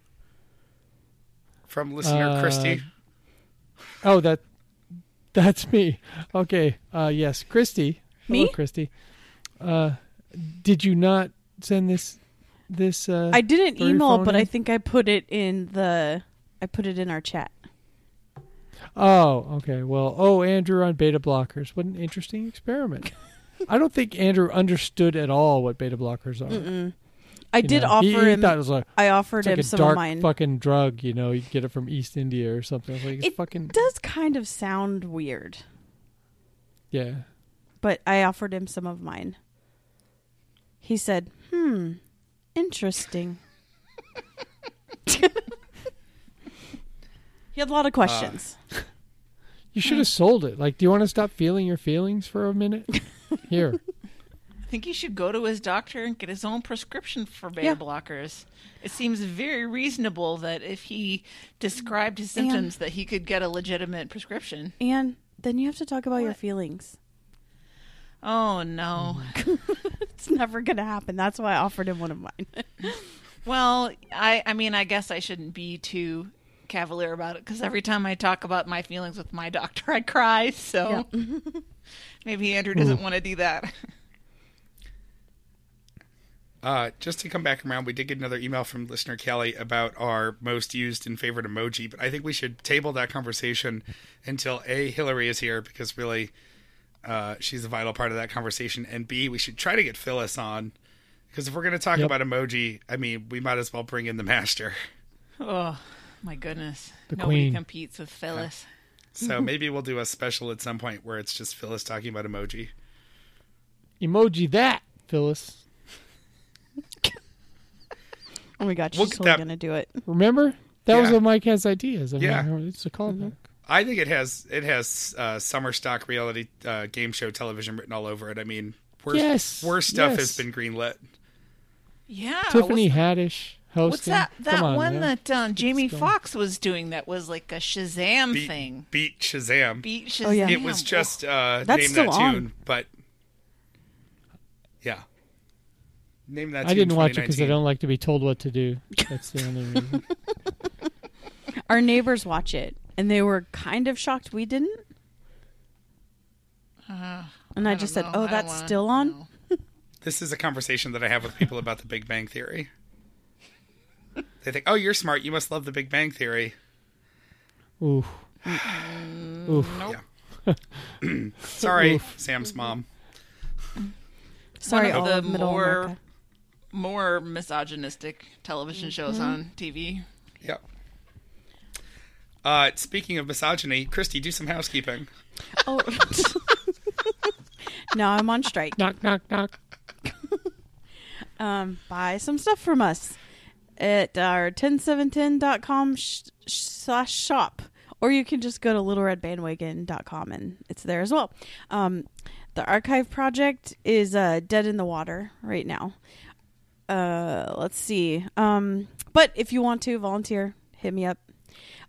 From listener Uh, Christy. Oh, that that's me. Okay. Uh yes, Christy. Hello, Me? Christy. Uh did you not send this this uh I didn't email, but in? I think I put it in the. I put it in our chat. Oh, okay. Well, oh, Andrew on beta blockers. What an interesting experiment. I don't think Andrew understood at all what beta blockers are. Mm-mm. I You did know, offer he, he him. like, I offered like him some dark of mine. fucking drug, you know, you get it from East India or something. Like, it's It fucking does kind of sound weird, yeah. but I offered him some of mine. He said, "Hmm, interesting." he had a lot of uh, questions. You should have sold it. Like, do you want to stop feeling your feelings for a minute? Here. I think he should go to his doctor and get his own prescription for beta Yeah. blockers. It seems very reasonable that if he described his And- symptoms, that he could get a legitimate prescription. and then you have to talk about your feelings. Oh no. It's never gonna happen. That's why I offered him one of mine. Well, I I mean, I guess I shouldn't be too cavalier about it because every time I talk about my feelings with my doctor, I cry. So maybe Andrew doesn't want to do that. Uh, just to come back around, we did get another email from listener Kelly about our most used and favorite emoji, but I think we should table that conversation until A, Hillary is here because really uh, she's a vital part of that conversation, and B, we should try to get Phyllis on because if we're going to talk Yep. about emoji, I mean, we might as well bring in the master. Oh, My goodness. The Nobody queen. competes with Phyllis. So maybe we'll do a special at some point where it's just Phyllis talking about emoji. Emoji that, Phyllis. Oh my god, she's We'll totally that- gonna do it. Remember? That was Yeah. what Mike has ideas. I mean, Yeah. it's a callback. I think it has it has uh, summer stock reality uh, game show television written all over it. I mean, worse, Yes, worse stuff yes. has been greenlit. Yeah. Tiffany what's, Haddish hosting. what's that? That on, one man. that um, Jamie Foxx was doing that was like a Shazam Beat, thing. beat Shazam. Beat Shazam. Oh, yeah. it was just uh, That's name still that on. tune, but yeah, name that. I tune didn't watch it because I don't like to be told what to do. That's the only reason. Our neighbors watch it, and they were kind of shocked we didn't. Uh, And I, don't just said, know. "Oh, I that's still on." know. This is a conversation that I have with people about the Big Bang Theory. They think, "Oh, you're smart. You must love the Big Bang Theory." Ooh. Oof. Nope. Sorry, Oof. Sam's mom. Sorry, One of the more- America. More misogynistic television shows Mm-hmm. on TV. Yep. Uh, speaking of misogyny, Christy, do some housekeeping. Oh. now I'm on strike. Knock, knock, knock. um, buy some stuff from us at our 10710.com sh- slash shop. Or you can just go to littleredbandwagon.com and it's there as well. Um, the archive project is uh, dead in the water right now. Uh, let's see. Um, but if you want to volunteer, hit me up.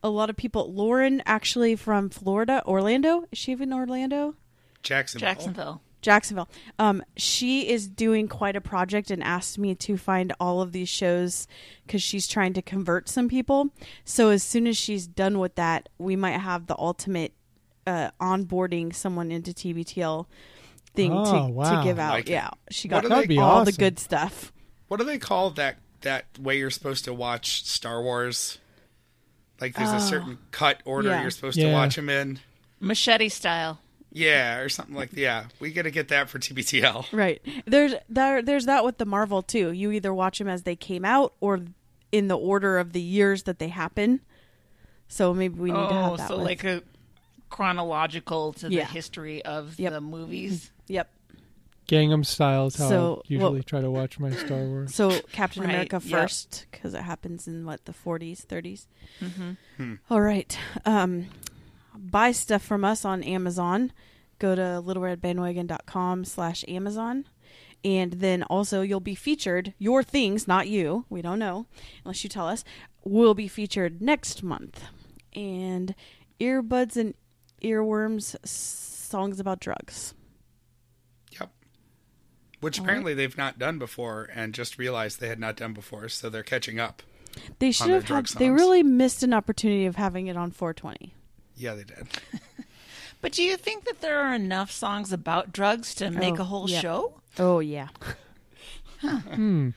A lot of people. Lauren, actually from Florida, Orlando. Is she in Orlando? Jacksonville. Jacksonville. Jacksonville. Um, she is doing quite a project and asked me to find all of these shows because she's trying to convert some people. So as soon as she's done with that, we might have the ultimate uh, onboarding someone into TBTL thing Oh, to, to give out. Like yeah, she got do That'd all the good stuff. What do they call that that way you're supposed to watch Star Wars? Like there's Oh. a certain cut order Yeah. you're supposed to watch them in. Machete style. Yeah, or something like yeah. We got to get that for TBTL. Right. There's there, there's that with the Marvel too. You either watch them as they came out or in the order of the years that they happen. So maybe we need to Oh, have that. so with- like a chronological to the history of Yep. the movies. yep. Gangnam Style is how So, I usually well- try to watch my Star Wars. So Captain Right, America first because it happens in what the 40s, 30s. Mm-hmm. Hmm. All right. Um, buy stuff from us on Amazon. Go to littleredbandwagon.com slash Amazon. And then also you'll be featured, your things, not you, we don't know, unless you tell us, will be featured next month. And earbuds and earworms, songs about drugs. Yep. Which All apparently they've not done before and just realized they had not done before, so they're catching up. They should have had, they really missed an opportunity of having it on 420. Yeah, they did. But do you think that there are enough songs about drugs to make Oh, a whole yeah. show? Oh, yeah. Hmm.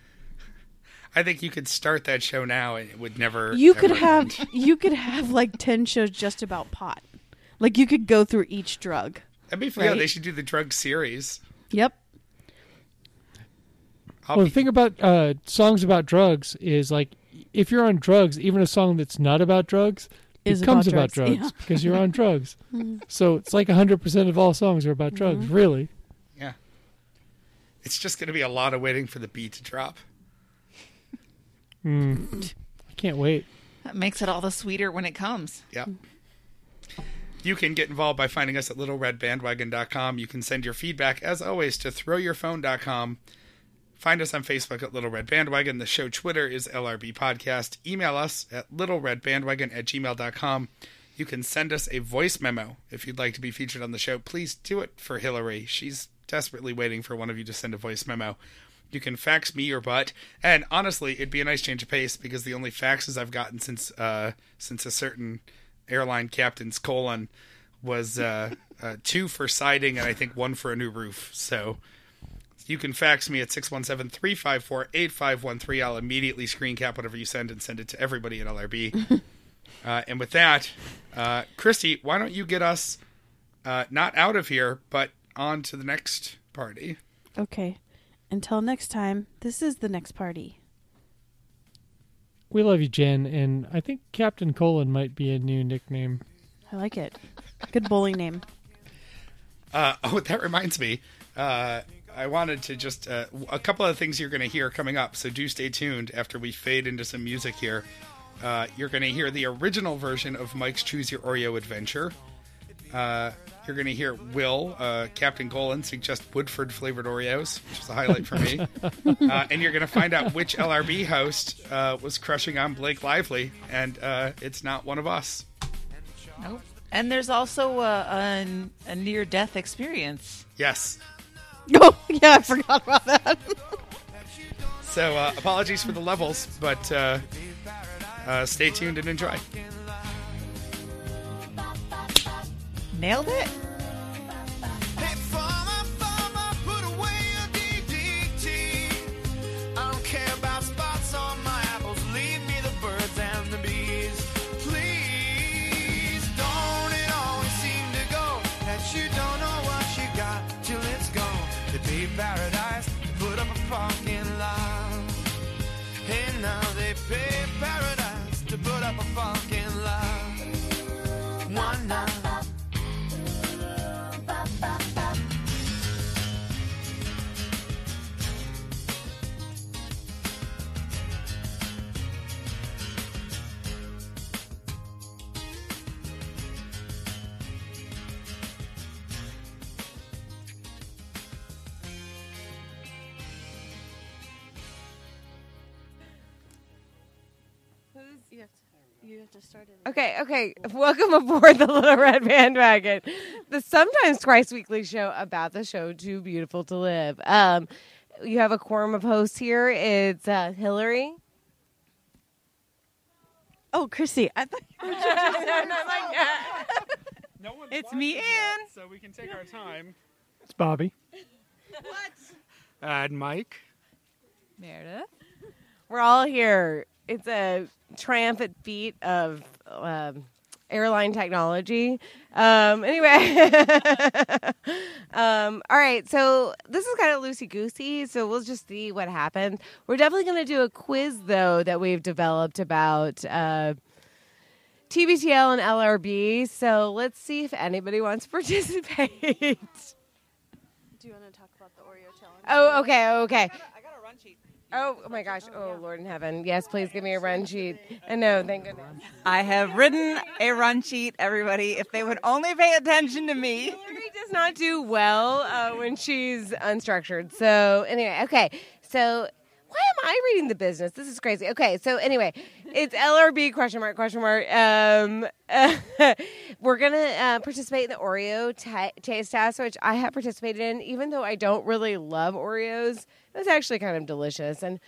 I think you could start that show now and it would never. You could have end. you could have like 10 shows just about pot. Like you could go through each drug. That'd be yeah. right? They should do the drug series. Yep. I'll Well, be- the thing about uh, songs about drugs is like if you're on drugs, even a song that's not about drugs Is becomes about about drugs, drugs, yeah. because you're on drugs. so it's like 100% of all songs are about drugs, Mm-hmm. really. yeah. It's just going to be a lot of waiting for the beat to drop. Mm. I can't wait. That makes it all the sweeter when it comes. Yeah. You can get involved by finding us at littleredbandwagon.com. You can send your feedback, as always, to throwyourphone.com. Find us on Facebook at Little Red Bandwagon. The show Twitter is LRB Podcast. Email us at littleredbandwagon at gmail.com. You can send us a voice memo if you'd like to be featured on the show. Please do it for Hillary. She's desperately waiting for one of you to send a voice memo. You can fax me your butt, and honestly, it'd be a nice change of pace because the only faxes I've gotten since uh, since a certain airline captain's colon was uh, uh, two for siding and I think one for a new roof. So you can fax me at 617-354-8513. I'll immediately screen cap whatever you send and send it to everybody at LRB. uh, and with that, uh, Christy, why don't you get us uh, not out of here, but on to the next party? Okay. Until next time, this is the next party. We love you, Jen, and I think Captain Colon might be a new nickname. I like it. Good bowling name. Uh, oh, that reminds me. Uh, I wanted to just uh, a couple of things you're going to hear coming up. So do stay tuned after we fade into some music here. Uh, you're going to hear the original version of Mike's Choose Your Oreo Adventure. Uh, you're going to hear Will, uh, Captain Colon, suggest Woodford flavored Oreos, which is a highlight for me. uh, and you're going to find out which LRB host uh, was crushing on Blake Lively, and uh, it's not one of us. Nope. And there's also a, a, a near death experience. Yes. Oh, yeah, I forgot about that. So uh, apologies for the levels, but uh, uh, stay tuned and enjoy. Nailed it. They pay You have to start it. Okay, okay. Welcome aboard the Little Red Bandwagon, the sometimes twice weekly show about the show Too Beautiful to Live. Um, you have a quorum of hosts here. It's uh, Hillary. Oh, Chrissy, I thought you were No one's It's me, Ann. so we can take our time. It's Bobby. What? And Mike. Meredith. We're all here. It's a triumphant feat of um, airline technology. Um, anyway, um, all right. So this is kind of loosey goosey. So we'll just see what happens. We're definitely going to do a quiz though that we've developed about. Uh, TBTL and LRB. So let's see if anybody wants to participate. Do you want to talk about the Oreo challenge? oh, okay, okay. I got a run sheet. Oh, oh my gosh. Oh, Lord in heaven. Yes, please give me a run sheet. And no, thank goodness. I have written a run sheet, everybody. If they would only pay attention to me. Hillary does not do well uh, when she's unstructured. So, anyway, okay. So, why am I reading the business? This is crazy. Okay, so anyway, it's LRB question mark question mark. Um, we're gonna uh, participate in the Oreo ta taste test, which I have participated in, even though I don't really love Oreos. It was actually kind of delicious, and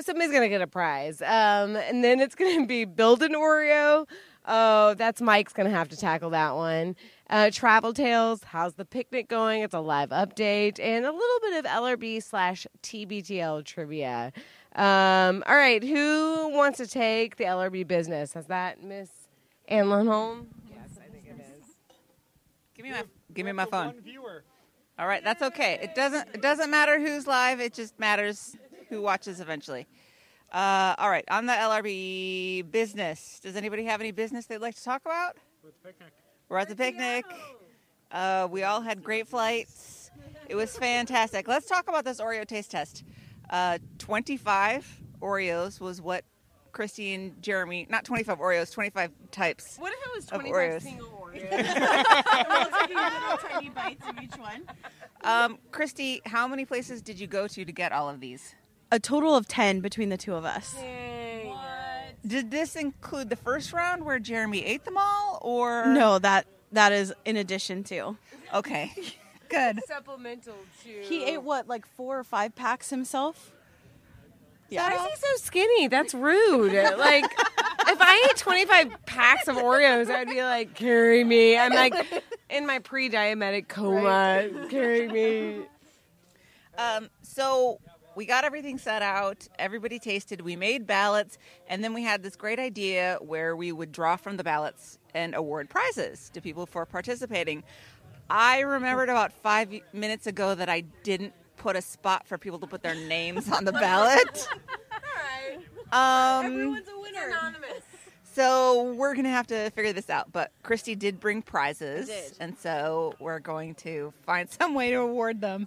somebody's gonna get a prize. Um, and then it's gonna be build an Oreo. Oh, that's Mike's gonna have to tackle that one. Uh, Travel Tales, how's the picnic going? It's a live update and a little bit of LRB slash TBTL trivia. Um, all right, who wants to take the LRB business? Has that Miss Ann Lundholm? Yes, I think it is. Give me my give me my phone. viewer. All right, that's okay. It doesn't it doesn't matter who's live. It just matters who watches eventually. Uh, all right, on the LRB business. Does anybody have any business they'd like to talk about? We're at the picnic. Uh, we all had great flights. It was fantastic. Let's talk about this Oreo taste test. Uh, 25 Oreos was what Christy and Jeremy, not 25 Oreos, 25 types. What if it was Of 25 Oreos. single Oreos? little tiny bites of each one. Um, Christy, how many places did you go to to get all of these? A total of 10 between the two of us. Did this include the first round where Jeremy ate them all, or No, that that is in addition to. Okay, good. Supplemental to. He ate what, like four or five packs himself? Yeah. Why is he so skinny? That's rude. like, if I ate 25 packs of Oreos, I'd be like, carry me. I'm like in my pre diabetic coma. Carry me. Um, so we got everything set out. Everybody tasted. We made ballots, and then we had this great idea where we would draw from the ballots and award prizes to people for participating. I remembered about five minutes ago that I didn't put a spot for people to put their names on the ballot. Um, Everyone's a winner. Anonymous. so we're gonna have to figure this out. But Christy did bring prizes, I did. and so we're going to find some way to award them.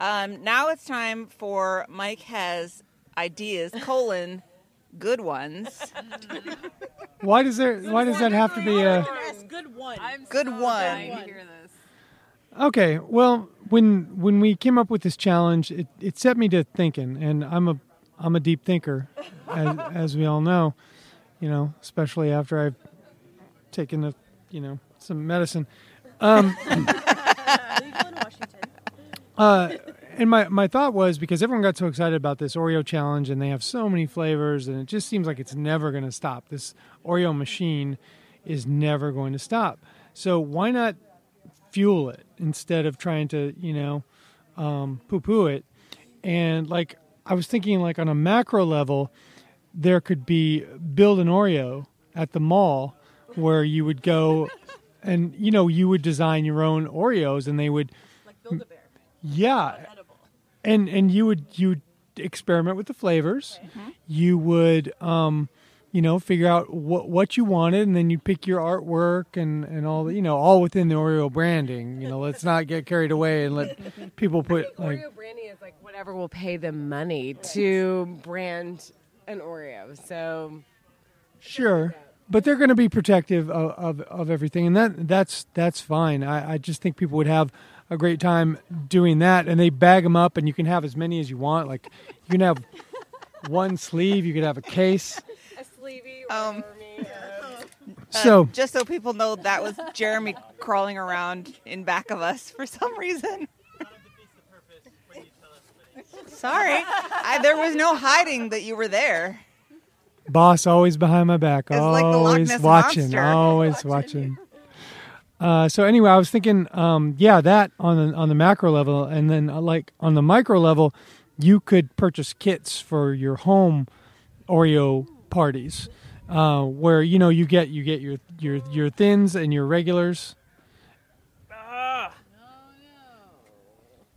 Um, now it's time for Mike has ideas colon good ones. Why does there? Why does that have to be a? Yes, good one. Good one. to hear this. Okay, well, when when we came up with this challenge, it, it set me to thinking, and I'm a I'm a deep thinker, as, as we all know, you know, especially after I've taken a you know some medicine. Um, uh, and my my thought was because everyone got so excited about this Oreo challenge, and they have so many flavors, and it just seems like it's never going to stop. This Oreo machine is never going to stop. So why not fuel it instead of trying to you know um, poo poo it? And like I was thinking, like on a macro level, there could be build an Oreo at the mall where you would go and you know you would design your own Oreos, and they would Like Build a Bear. yeah. And and you would you would experiment with the flavors. You would um, you know figure out what what you wanted, and then you pick your artwork and and all the, you know all within the Oreo branding. You know, let's not get carried away and let people put like Oreo branding is like whatever will pay them money to brand an Oreo. So sure. But they're going to be protective of, of, of everything, and that that's that's fine. I, I just think people would have a great time doing that, and they bag them up, and you can have as many as you want. Like you can have one sleeve, you could have a case. a sleevey Um, So Just so people know, that was Jeremy crawling around in back of us for some reason. Sorry, I, there was no hiding that you were there. Boss always behind my back, It's like the Loch always Ness watching, Monster. always watching. Uh, so anyway, I was thinking, um, yeah, that on the on the macro level, and then uh, like on the micro level, you could purchase kits for your home Oreo parties, uh, where you know you get you get your your your thins and your regulars.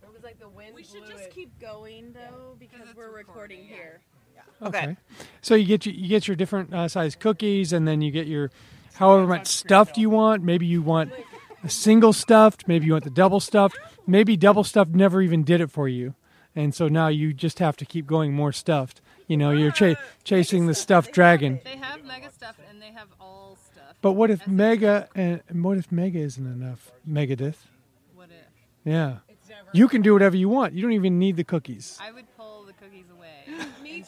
It was like the wind. We should just keep going though because we're recording here. Okay. So you get your, you get your different uh, size cookies, and then you get your however much stuffed you want. Maybe you want a single stuffed. Maybe you want the double stuffed. Maybe double stuffed never even did it for you, and so now you just have to keep going more stuffed. You know, you're cha- ah, chasing the stuffed dragon. They have mega stuff and they have all stuff. But what if mega and and what if mega isn't enough? Megadeth. What if? Yeah. You can do whatever you want. You don't even need the cookies. I would pull the cookies away.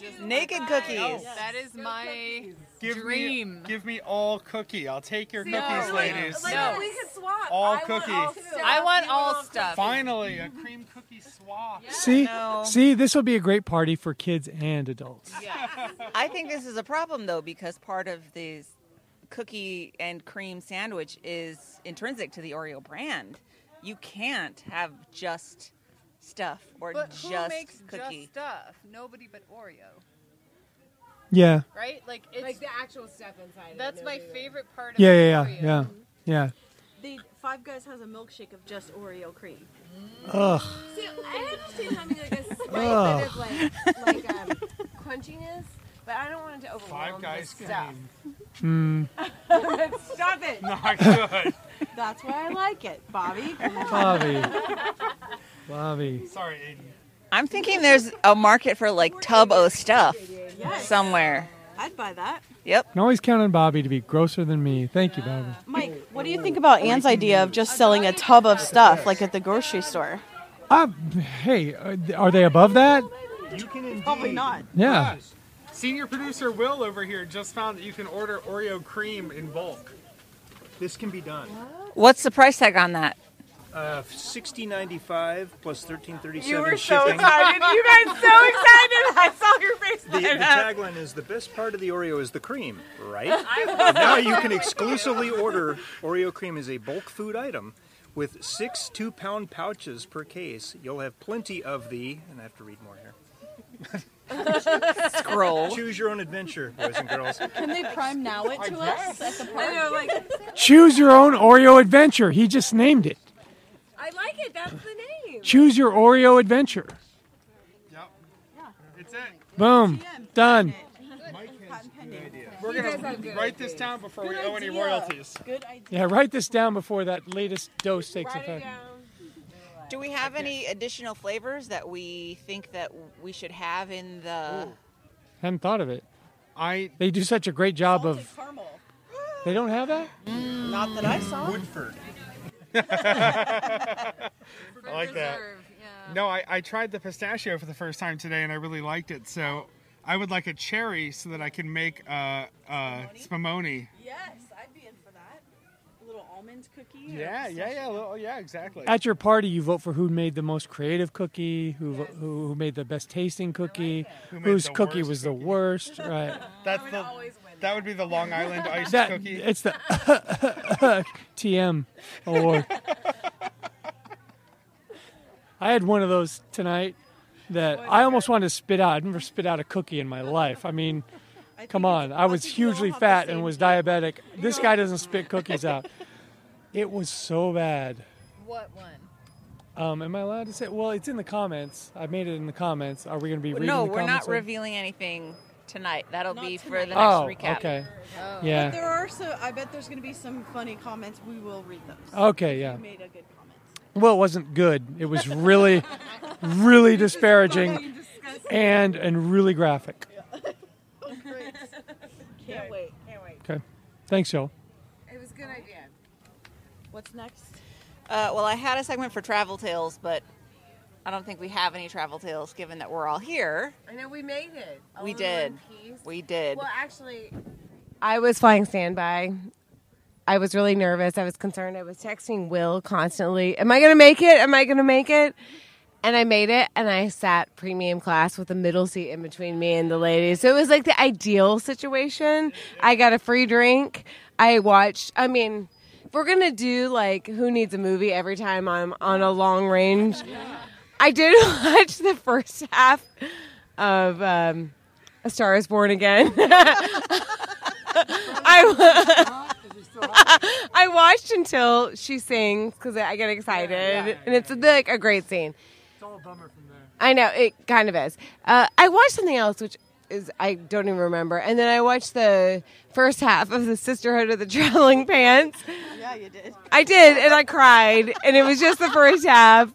Me too. Naked cookies. Oh, that is my Give dream. me, give me all cookie. I'll take your No, cookies, like- ladies. like- No. we could swap. All I want cookie. all stuff. I want You all stuff. Finally, a cream cookie swap. See, No. see, this will be a great party for kids and adults. I think this is a problem though because part of this cookie and cream sandwich is intrinsic to the Oreo brand. You can't have just stuff or But who just makes cookie. just stuff? Nobody but Oreo, Yeah, right? Like it's Like the actual stuff inside. of it, that's my favorite part of yeah, yeah, Oreo. yeah, yeah, yeah. The Five Guys has a milkshake of just Oreo cream. Ugh. See, I understand having like a slight bit of like like um, crunchiness, but I don't want it to overwhelm Five guys the stuff. cream. Stop it. Not good. That's why I like it, Bobby. Bobby. Bobby. Sorry, Aiden. I'm thinking there's a market for like tub o stuff somewhere. I'd buy that. Yep. can always count on Bobby to be grosser than me. Thank you, Bobby. Mike, what do you think about Anne's idea of just selling a tub of stuff like at the grocery store? Uh, hey, uh, are they above that? You can indeed. Probably not. Yeah. Yes. Senior producer Will over here just found that you can order Oreo cream in bulk. This can be done. What's the price tag on that? Uh, sixty ninety five plus thirteen thirty You were seven so shipping. excited. You guys so excited. I saw your face. The, the tagline is the best part of the Oreo is the cream, right? now you can exclusively order Oreo cream as a bulk food item with six two pound pouches per case. You'll have plenty of the, and I have to read more here. Scroll. Choose your own adventure, boys and girls. Can they prime now it to us at the I know, like Choose your own Oreo adventure. He just named it. I like it. That's the name. Choose your Oreo adventure. Yep. It's it. Boom. Done. We're gonna write this down before we owe any royalties. Good idea. Yeah, write this down before that latest dose takes effect. Do we have any additional flavors that we think that we should have in the? Hadn't thought of it. I They do such a great job Salted of. caramel. They don't have that. Not that I saw. Woodford. I like that. Yeah. No, I, I tried the pistachio for the first time today and I really liked it. So I would like a cherry so that I can make uh, uh, spumoni. Yes, I'd be in for that. A little almond cookie. Yeah, yeah, yeah, little, yeah, exactly. At your party, you vote for who made the most creative cookie, who vo- who, who made the best tasting cookie, Who whose cookie worst was the worst. Right. That's the that would be the Long Island iced That cookie. it's the TM award. I had one of those tonight that I almost wanted to spit out. I've never spit out a cookie in my life. I mean, I come on. I was think we all hugely fat and was thing. diabetic. This guy doesn't spit cookies out. It was so bad. What one? Um, am I allowed to say? Well, it's in the comments. I made it in the comments. Are we going to be reading No, the we're comments? not or- revealing anything tonight. That'll Not be for tonight. the next Oh, recap. okay. Oh. Yeah. But there are so. I bet there's going to be some funny comments. We will read those. Okay, yeah. You made a good comment. Well, it wasn't good. It was really, really disparaging and and really graphic. Can't wait. Can't wait. Okay. Thanks, Joe. It was a good idea. What's next? Uh, well, I had a segment for travel tales, but I don't think we have any travel tales given that we're all here. I know we made it. All We did. We did. Well, actually, I was flying standby. I was really nervous. I was concerned. I was texting Will constantly. Am I going to make it? Am I going to make it? And I made it, and I sat premium class with a middle seat in between me and the ladies. So it was like the ideal situation. I got a free drink. I watched. I mean, if we're gonna do like who needs a movie every time I'm on a long range, I did watch the first half of um, A Star Is Born Again. I I watched until she sings because I get excited, and it's like a great scene. It's all a bummer from there. I know it kind of is. Uh, I watched something else, which is I don't even remember, and then I watched the first half of the Sisterhood of the Traveling Pants. Yeah, you did. I did, and I cried, and it was just the first half.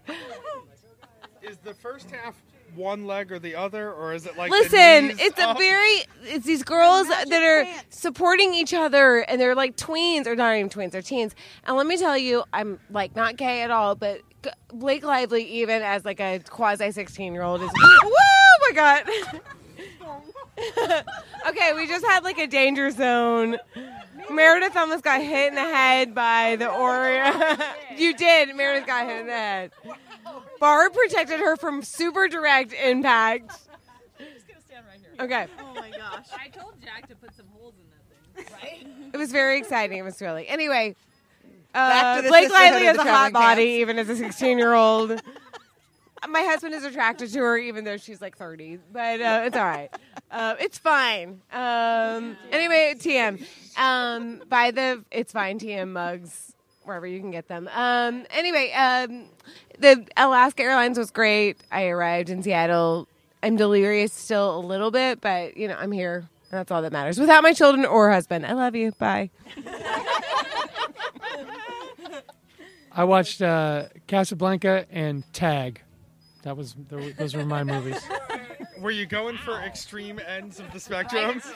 Is the first half one leg or the other, or is it like? Listen, knees it's a very it's these girls Magic that are pants. supporting each other and they're like tweens or not even tweens, they're teens. And let me tell you, I'm like not gay at all, but G- Blake Lively even as like a quasi 16 year old is woo my god. okay, we just had like a danger zone. Meredith almost got hit in the head by the Oreo. you did. Meredith got hit in the head. Barb protected her from super direct impact. Okay. Oh my gosh. I told Jack to put some holes in that thing. Right? It was very exciting. It was thrilling. Anyway, Back uh, to the Blake Sisterhood Lively of has the a hot Traveling body, Pants. even as a 16 year old. My husband is attracted to her, even though she's like 30. But uh, it's all right. Uh, it's fine. Um, anyway, TM. Um, buy the It's Fine TM mugs wherever you can get them. Um, anyway, um, the Alaska Airlines was great. I arrived in Seattle. I'm delirious still a little bit, but you know I'm here. And that's all that matters. Without my children or husband. I love you. Bye. I watched uh, Casablanca and Tag. That was those were my movies. Were you going for extreme ends of the spectrum?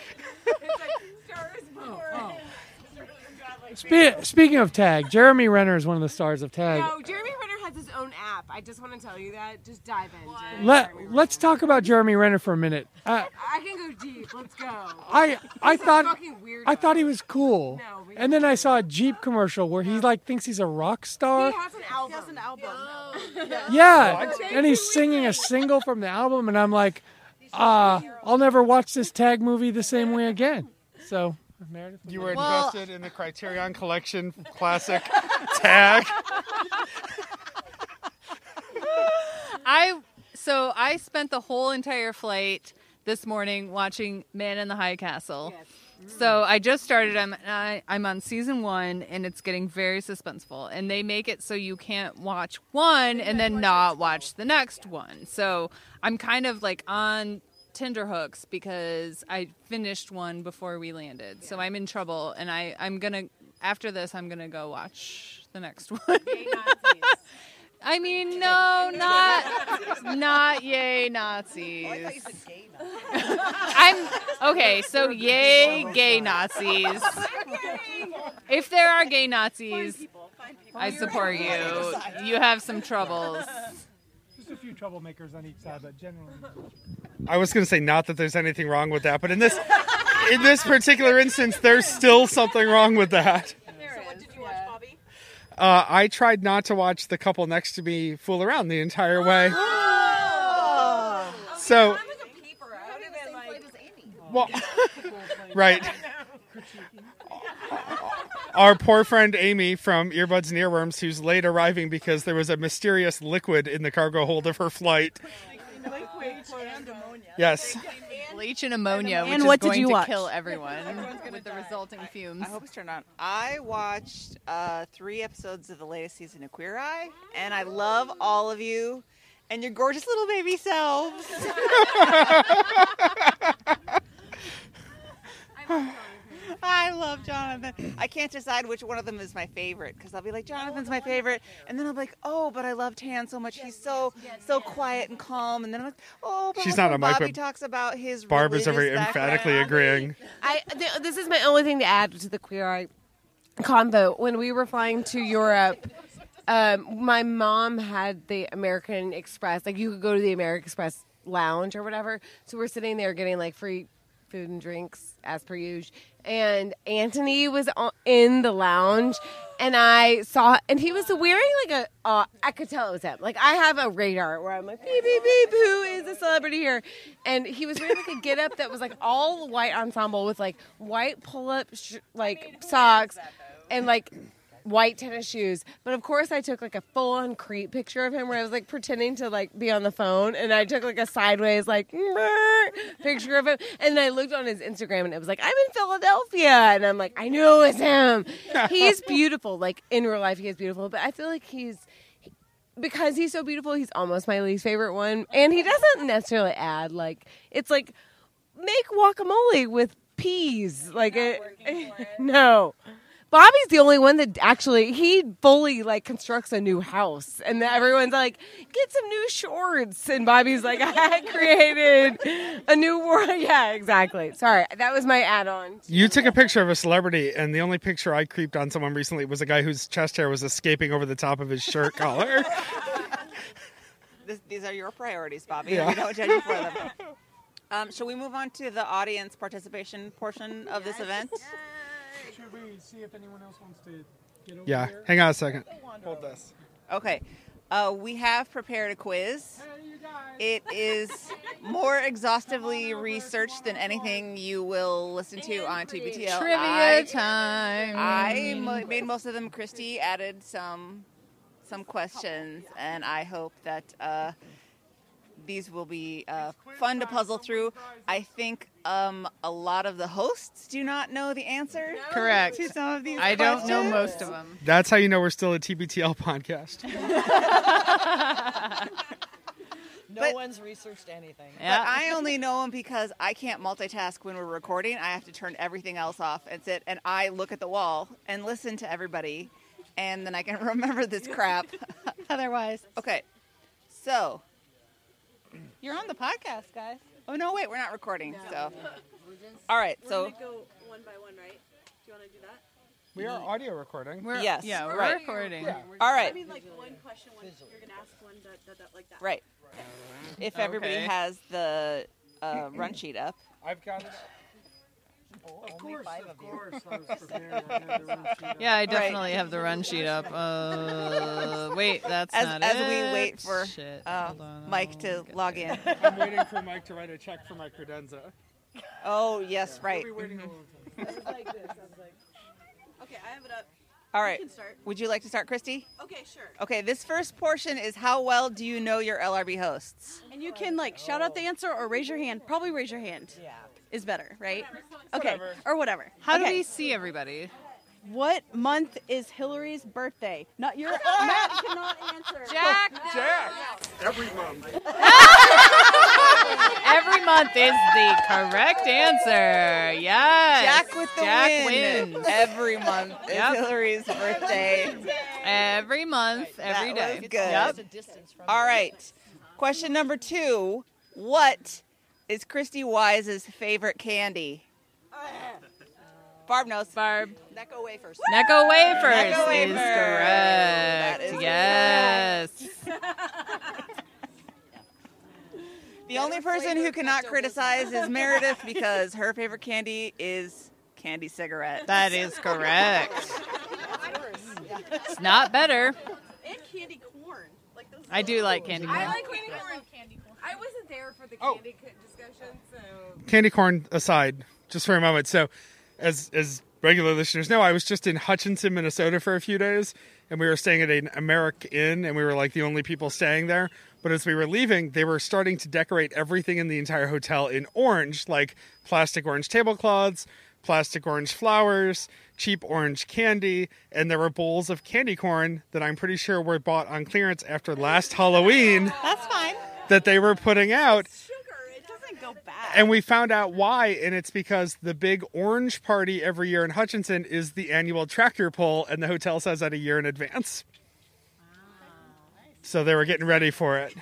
Spe- speaking of Tag, Jeremy Renner is one of the stars of Tag. No, Jeremy Renner has his own app. I just want to tell you that. Just dive in. Let Let's talk about Jeremy Renner for a minute. Uh, I can go deep. Let's go. I I thought. I thought he was cool, No, we- and then I saw a Jeep commercial where he like thinks he's a rock star. He has an album. He has an album. Yeah, and he's singing a single from the album, and I'm like, uh, I'll never watch this Tag movie the same way again. So, Meredith, You were Well- invested in the Criterion Collection classic tag. I so I spent the whole entire flight this morning watching Man in the High Castle. So I just started. I'm I, I'm on season one, and it's getting very suspenseful. And they make it so you can't watch one and then not watch the next one. So I'm kind of like on Tinder hooks because I finished one before we landed, so I'm in trouble. And I I'm gonna after this I'm gonna go watch the next one. I mean, no, not not yay Nazis. I'm okay. So yay gay Nazis. If there are gay Nazis, I support you. You have some troubles. Just a few troublemakers on each side, but generally. I was going to say not that there's anything wrong with that, but in this in this particular instance, there's still something wrong with that. So what did you watch, Bobby? Uh, I tried not to watch the couple next to me fool around the entire way. So, well, right. Our poor friend Amy from Earbuds and Earworms, who's late arriving because there was a mysterious liquid in the cargo hold of her flight. Yes. Bleach and ammonia, which And is what did going you to watch? kill everyone with the resulting fumes. I hope it's turned on. I watched uh, three episodes of the latest season of Queer Eye, and I love all of you and your gorgeous little baby selves. I love Jonathan. I can't decide which one of them is my favorite because I'll be like, Jonathan's my favorite, and then I'll be like, oh, but I love Tan so much. He's so so quiet and calm, and then I'm like, oh, but She's not how a mic, Bobby but talks about his. Barb is very religious emphatically agreeing. I th- this is my only thing to add to the queer eye convo. When we were flying to Europe, um, my mom had the American Express. Like you could go to the American Express lounge or whatever. So we're sitting there getting like free food and drinks as per usual. And Antoni was on, in the lounge, and I saw, and he was wearing like a. Uh, I could tell it was him. Like I have a radar where I'm like beep beep beep. Who is a celebrity here? And he was wearing like a get up that was like all white ensemble with like white pull up sh- like socks and like white tennis shoes. But of course, I took like a full on creep picture of him where I was like pretending to like be on the phone, and I took like a sideways like picture of him, and I looked on his Instagram, and it was like I'm in Philadelphia, and I'm like I knew it was him. He's beautiful, like in real life, he is beautiful, but I feel like he's. Because he's so beautiful, he's almost my least favorite one, and he doesn't necessarily add like it's like make guacamole with peas. Like it, no. Bobby's the only one that actually he fully like constructs a new house, and then everyone's like, "Get some new shorts," and Bobby's like, "I created a new world." Yeah, exactly. Sorry, that was my add-on. You took a picture of a celebrity, and the only picture I creeped on someone recently was a guy whose chest hair was escaping over the top of his shirt collar. This, these are your priorities, Bobby. Yeah. We don't judge you for them. Um, shall we move on to the audience participation portion of this event? Should we see if anyone else wants to get over yeah, here? hang on a second. Hold this. Okay. Uh, we have prepared a quiz. It is more exhaustively researched than anything you will listen to on TBTL. Trivia I, time. I mo- made most of them. Christy added some some questions, and I hope that uh, these will be uh, fun to puzzle through. I think um, a lot of the hosts do not know the answer Correct. to some of these. I don't know most of them. That's how you know we're still a TBTL podcast. No But- one's researched anything. But I only know them because I can't multitask when we're recording. I have to turn everything else off and sit and I look at the wall and listen to everybody, and then I can remember this crap. Otherwise, okay. So you're on the podcast, guys. Oh no, wait, we're not recording. So all right, so go one by one, right? Do you want to do that? We are audio recording. We're, Yes, Yeah, we're right. recording. all right, I mean, like one question, one, you're gonna ask one, that, that, that, like that. right. If everybody Okay. has the uh, run sheet up, I've got it. Of course, of course, I was prepared. I had the run sheet up. Yeah, I definitely have the run sheet up. Uh, wait, that's as not as it. we wait for Shit. uh, Hold on, Mike I'll to get log in. I'm waiting for Mike to write a check for my credenza. Oh yes, right. We'll be waiting a little time. It was like this. I was like, okay, I have it up. All right. You can start. Would you like to start, Christy? Okay, sure. Okay, this first portion is how well do you know your LRB hosts? And you can like shout out the answer or raise your hand. Probably raise your hand. Yeah. Is better, right? Okay. Whatever. Or whatever. How do okay. we see everybody? What month is Hillary's birthday? Not your. Matt cannot answer. Jack. Jack! Every month. Every month month is the correct answer. Yes. Jack with the Jack win. wins. Every month is Yep. Hillary's birthday. Every month, every That day. was good. All right. Question number two. What is Christy Wise's favorite candy? Barb knows. Barb. Necco wafers. Necco wafers Necco wafers. That correct. is yes. The only person who cannot criticize is Meredith because her favorite candy is candy cigarette. That is correct. It's not better. And candy corn. Like those I do like candy corn. I like candy corn. I wasn't there for the Oh. candy co- discussion, so. candy corn aside, just for a moment. So, as as regular listeners know, I was just in Hutchinson, Minnesota for a few days, and we were staying at an AmericInn, and we were like the only people staying there. But as we were leaving, they were starting to decorate everything in the entire hotel in orange, like plastic orange tablecloths, plastic orange flowers, cheap orange candy, and there were bowls of candy corn that I'm pretty sure were bought on clearance after last Halloween That's fine. That they were putting out. sugar. It doesn't go bad. And we found out why, and it's because the big orange party every year in Hutchinson is the annual tractor pull, and the hotel says that a year in advance. So they were getting ready for it.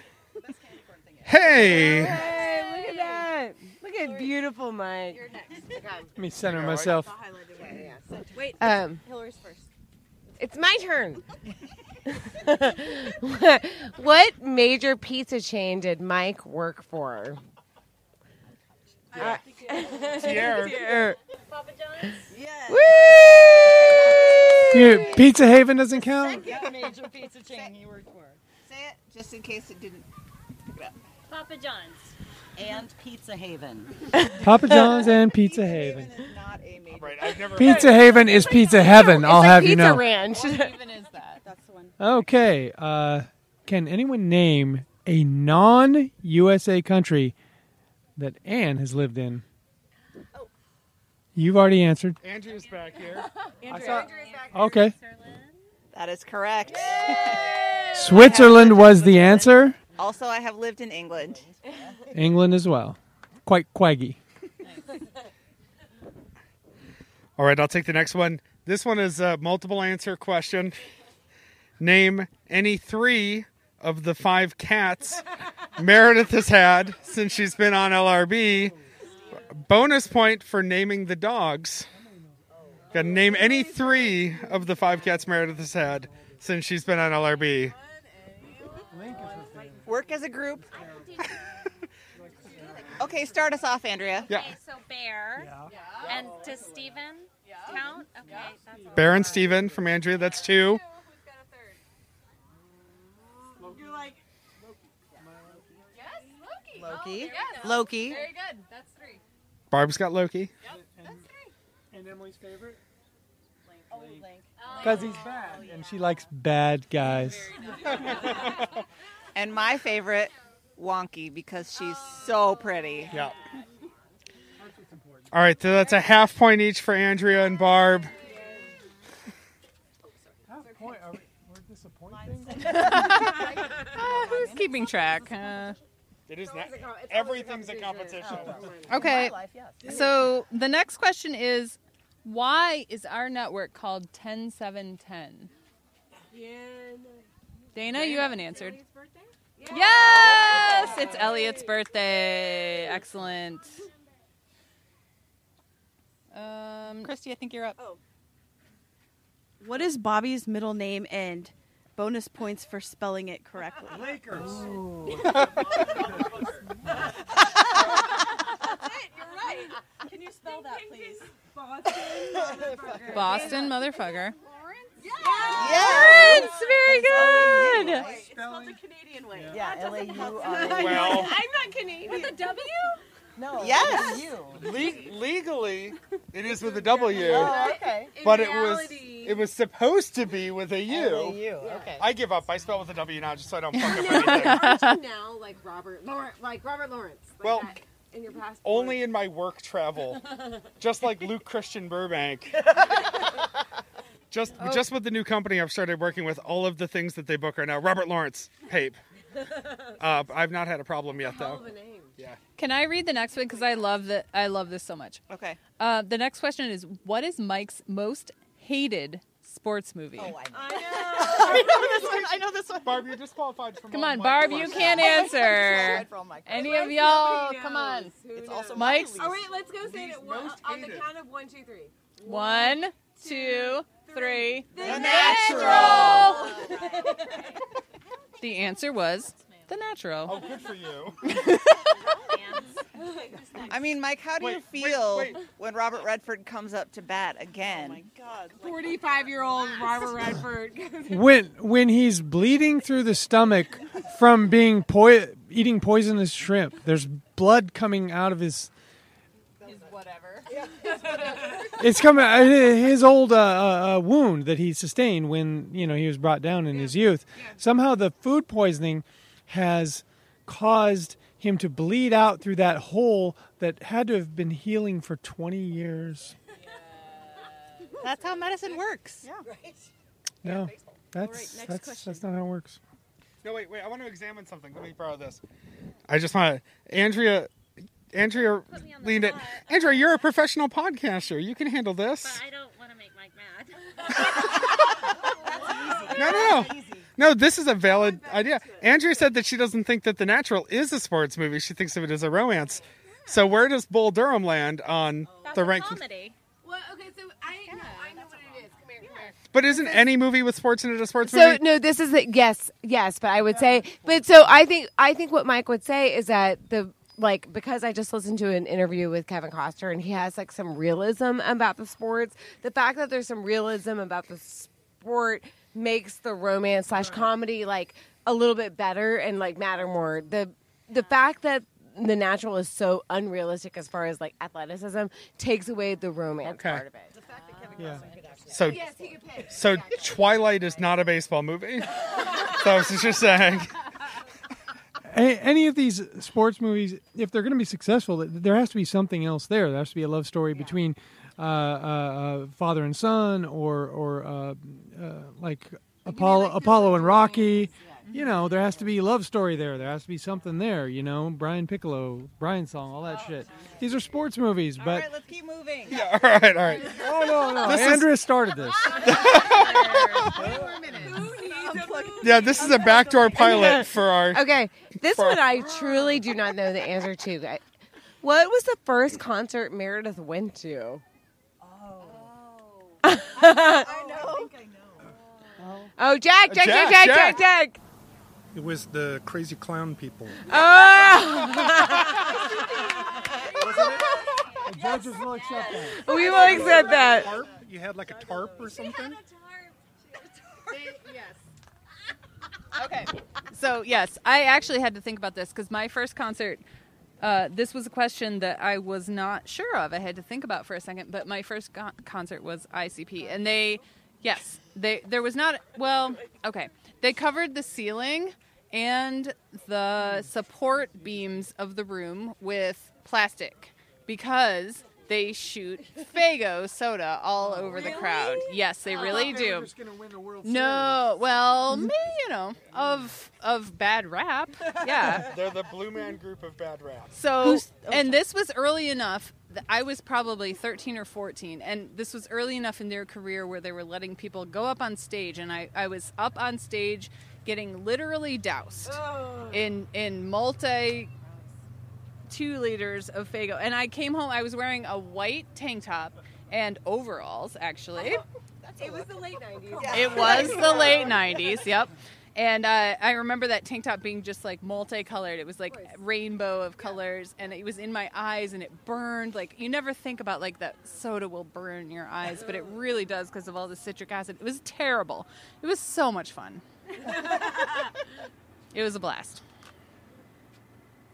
Hey! Hey, look at that. Look at beautiful Mike. You're next. Let me center myself. Wait, Um, Hillary's first. it's my turn. what major pizza chain did Mike work for? Uh, Pierre. Papa John's? Woo! You- Pizza Haven doesn't count. major pizza chain he worked for. Say it just in case it didn't. Papa John's and Pizza Haven. Papa John's and Pizza Haven. Not a major. Right, I've never Pizza Haven is Pizza Heaven. I'll like have you Pizza know. Ranch. even is that? That's the one. Okay. Uh, can anyone name a non-USA country that Anne has lived in? You've already answered. Andrew's back here. Okay. That is correct. Switzerland was the answer. Also, I have lived in England. England as well. Quite quaggy. All right, I'll take the next one. This one is a multiple answer question. Name any three of the five cats Meredith has had since she's been on LRB. Bonus point for naming the dogs. Got to name any three of the five cats Meredith has had since she's been on LRB. Work as a group. okay, start us off, Andrea. Yeah. Okay, so Bear. And does Steven count? Okay, that's Baron Steven from Andrea, that's two. Loki. Loki. Very good. That's three. Barb's got Loki. Yep. And Emily's favorite? Because he's bad. And she likes bad guys. And my favorite, Wonky, because she's so pretty. Yeah. All right, so that's a half point each for Andrea and Barb. Half point. We're Uh, who's keeping track? Uh, It is not. Everything's a competition. okay. So the next question is why is our network called 10710? Dana, you haven't answered. Yes, it's Elliot's birthday. Excellent. Um, Christy, I think you're up. What is Bobby's middle name and bonus points for spelling it correctly? Lakers. Oh. You're right. Can you spell that, please? Boston motherfucker. Lawrence? Yes, very good. It's spelled the Canadian way. Yeah, L A U R. Well, I'm not Canadian. With a W? No. Yes. le- legally, it is with a W, Oh, okay. but it was it was supposed to be with a U. You. Okay. I give up. I spell with a W now, just so I don't fuck up anything. Aren't you now like Robert Lawrence? Like Robert Lawrence? Like Well, that in your passport. Only in my work travel, just like Luke Christian Burbank. Just just with the new company I've started working with, all of the things that they book are now Robert Lawrence Pape. Uh, I've not had a problem yet though. Hell of a name. Yeah. Can I read the next one because I love that I love this so much. Okay. Uh, the next question is what is Mike's most hated sports movie? Oh, I know. I know this one. I know this one. Barb, you're disqualified from. Come all on, my Barb, you can't answer. Disqualified from all my Any of y'all? Come on. It's also Mike's All right, let's go say it one, most on the count of one, two, three. One, two, three. The Natural. The answer was The Natural. Oh, good for you. I mean, Mike, how do you Wait, wait, feel wait. when Robert Redford comes up to bat again? My God. Forty-five-year-old Robert Redford. when when he's bleeding through the stomach from being poi- eating poisonous shrimp, there's blood coming out of his. His Whatever. It's coming uh, his old uh, uh, uh, wound that he sustained when you know he was brought down in his youth. Somehow the food poisoning has caused him to bleed out through that hole that had to have been healing for 20 years. That's how medicine works. Yeah. Right. No, that's next that's question. that's not how it works. No, wait, wait. I want to examine something. Let me borrow this. I just want to. Andrea. Andrea Put me leaned it. Andrea, you're a professional podcaster. You can handle this. But I don't want to make Mike mad. No, no, no. No, this is a valid idea. Andrea said that she doesn't think that The Natural is a sports movie. She thinks of it as a romance. So where does Bull Durham land on oh, That's the a ranking? comedy. well, okay, so I know, I know what it is. Come here, come here. But isn't any movie with sports in it a sports So movie? no, this is the, yes, yes, but I would say, but so I think I think what Mike would say is that the like because I just listened to an interview with Kevin Costner and he has like some realism about the sports. The fact that there's some realism about the sport makes the romance slash comedy like a little bit better and like matter more. The the fact that the natural is so unrealistic as far as like athleticism takes away the romance Okay. part of it. Yeah. So, Yes, he could pick. so Twilight is not a baseball movie. so I was just saying. Any of these sports movies, if they're going to be successful, there has to be something else there. There has to be a love story between uh, uh, father and son, or or uh, uh, like Apollo, Apollo and Rocky. You know, there has to be a love story there. There has to be something there. You know, Brian Piccolo, Brian song, all that shit. These are sports movies, but right, let's keep moving. Yeah, all right, all right. oh no, no, This is- started this. Yeah, this is a backdoor pilot for our. Okay, this one I truly do not know the answer to. What was the first concert Meredith went to? I know. I I know. Oh, Jack, Jack, Jack, Jack, Jack, Jack. Jack, Jack. It was the crazy clown people. Oh, The judges will accept that. we will accept that. Tarp? You had like a tarp or something? Okay. So yes, I actually had to think about this because my first concert. Uh, this was a question that I was not sure of. I had to think about for a second. But my first co- concert was ICP, and they, yes, they there was not well. Okay, they covered the ceiling and the support beams of the room with plastic because they shoot Faygo soda all over the crowd. Yes, they really do. No, well, me, you know, of of bad rap. Yeah. They're the Blue Man Group of bad rap. So, and this was early enough. I was probably 13 or 14, and this was early enough in their career where they were letting people go up on stage, and I, I was up on stage getting literally doused in in multi two liters of Faygo, and I came home. I was wearing a white tank top and overalls, actually. It was the late nineties. It was the late 90s, yep. And uh, I remember that tank top being just like multicolored. It was like rainbow of colors, and it was in my eyes, and it burned. Like you never think about like that soda will burn your eyes, but it really does because of all the citric acid. It was terrible. It was so much fun. it was a blast.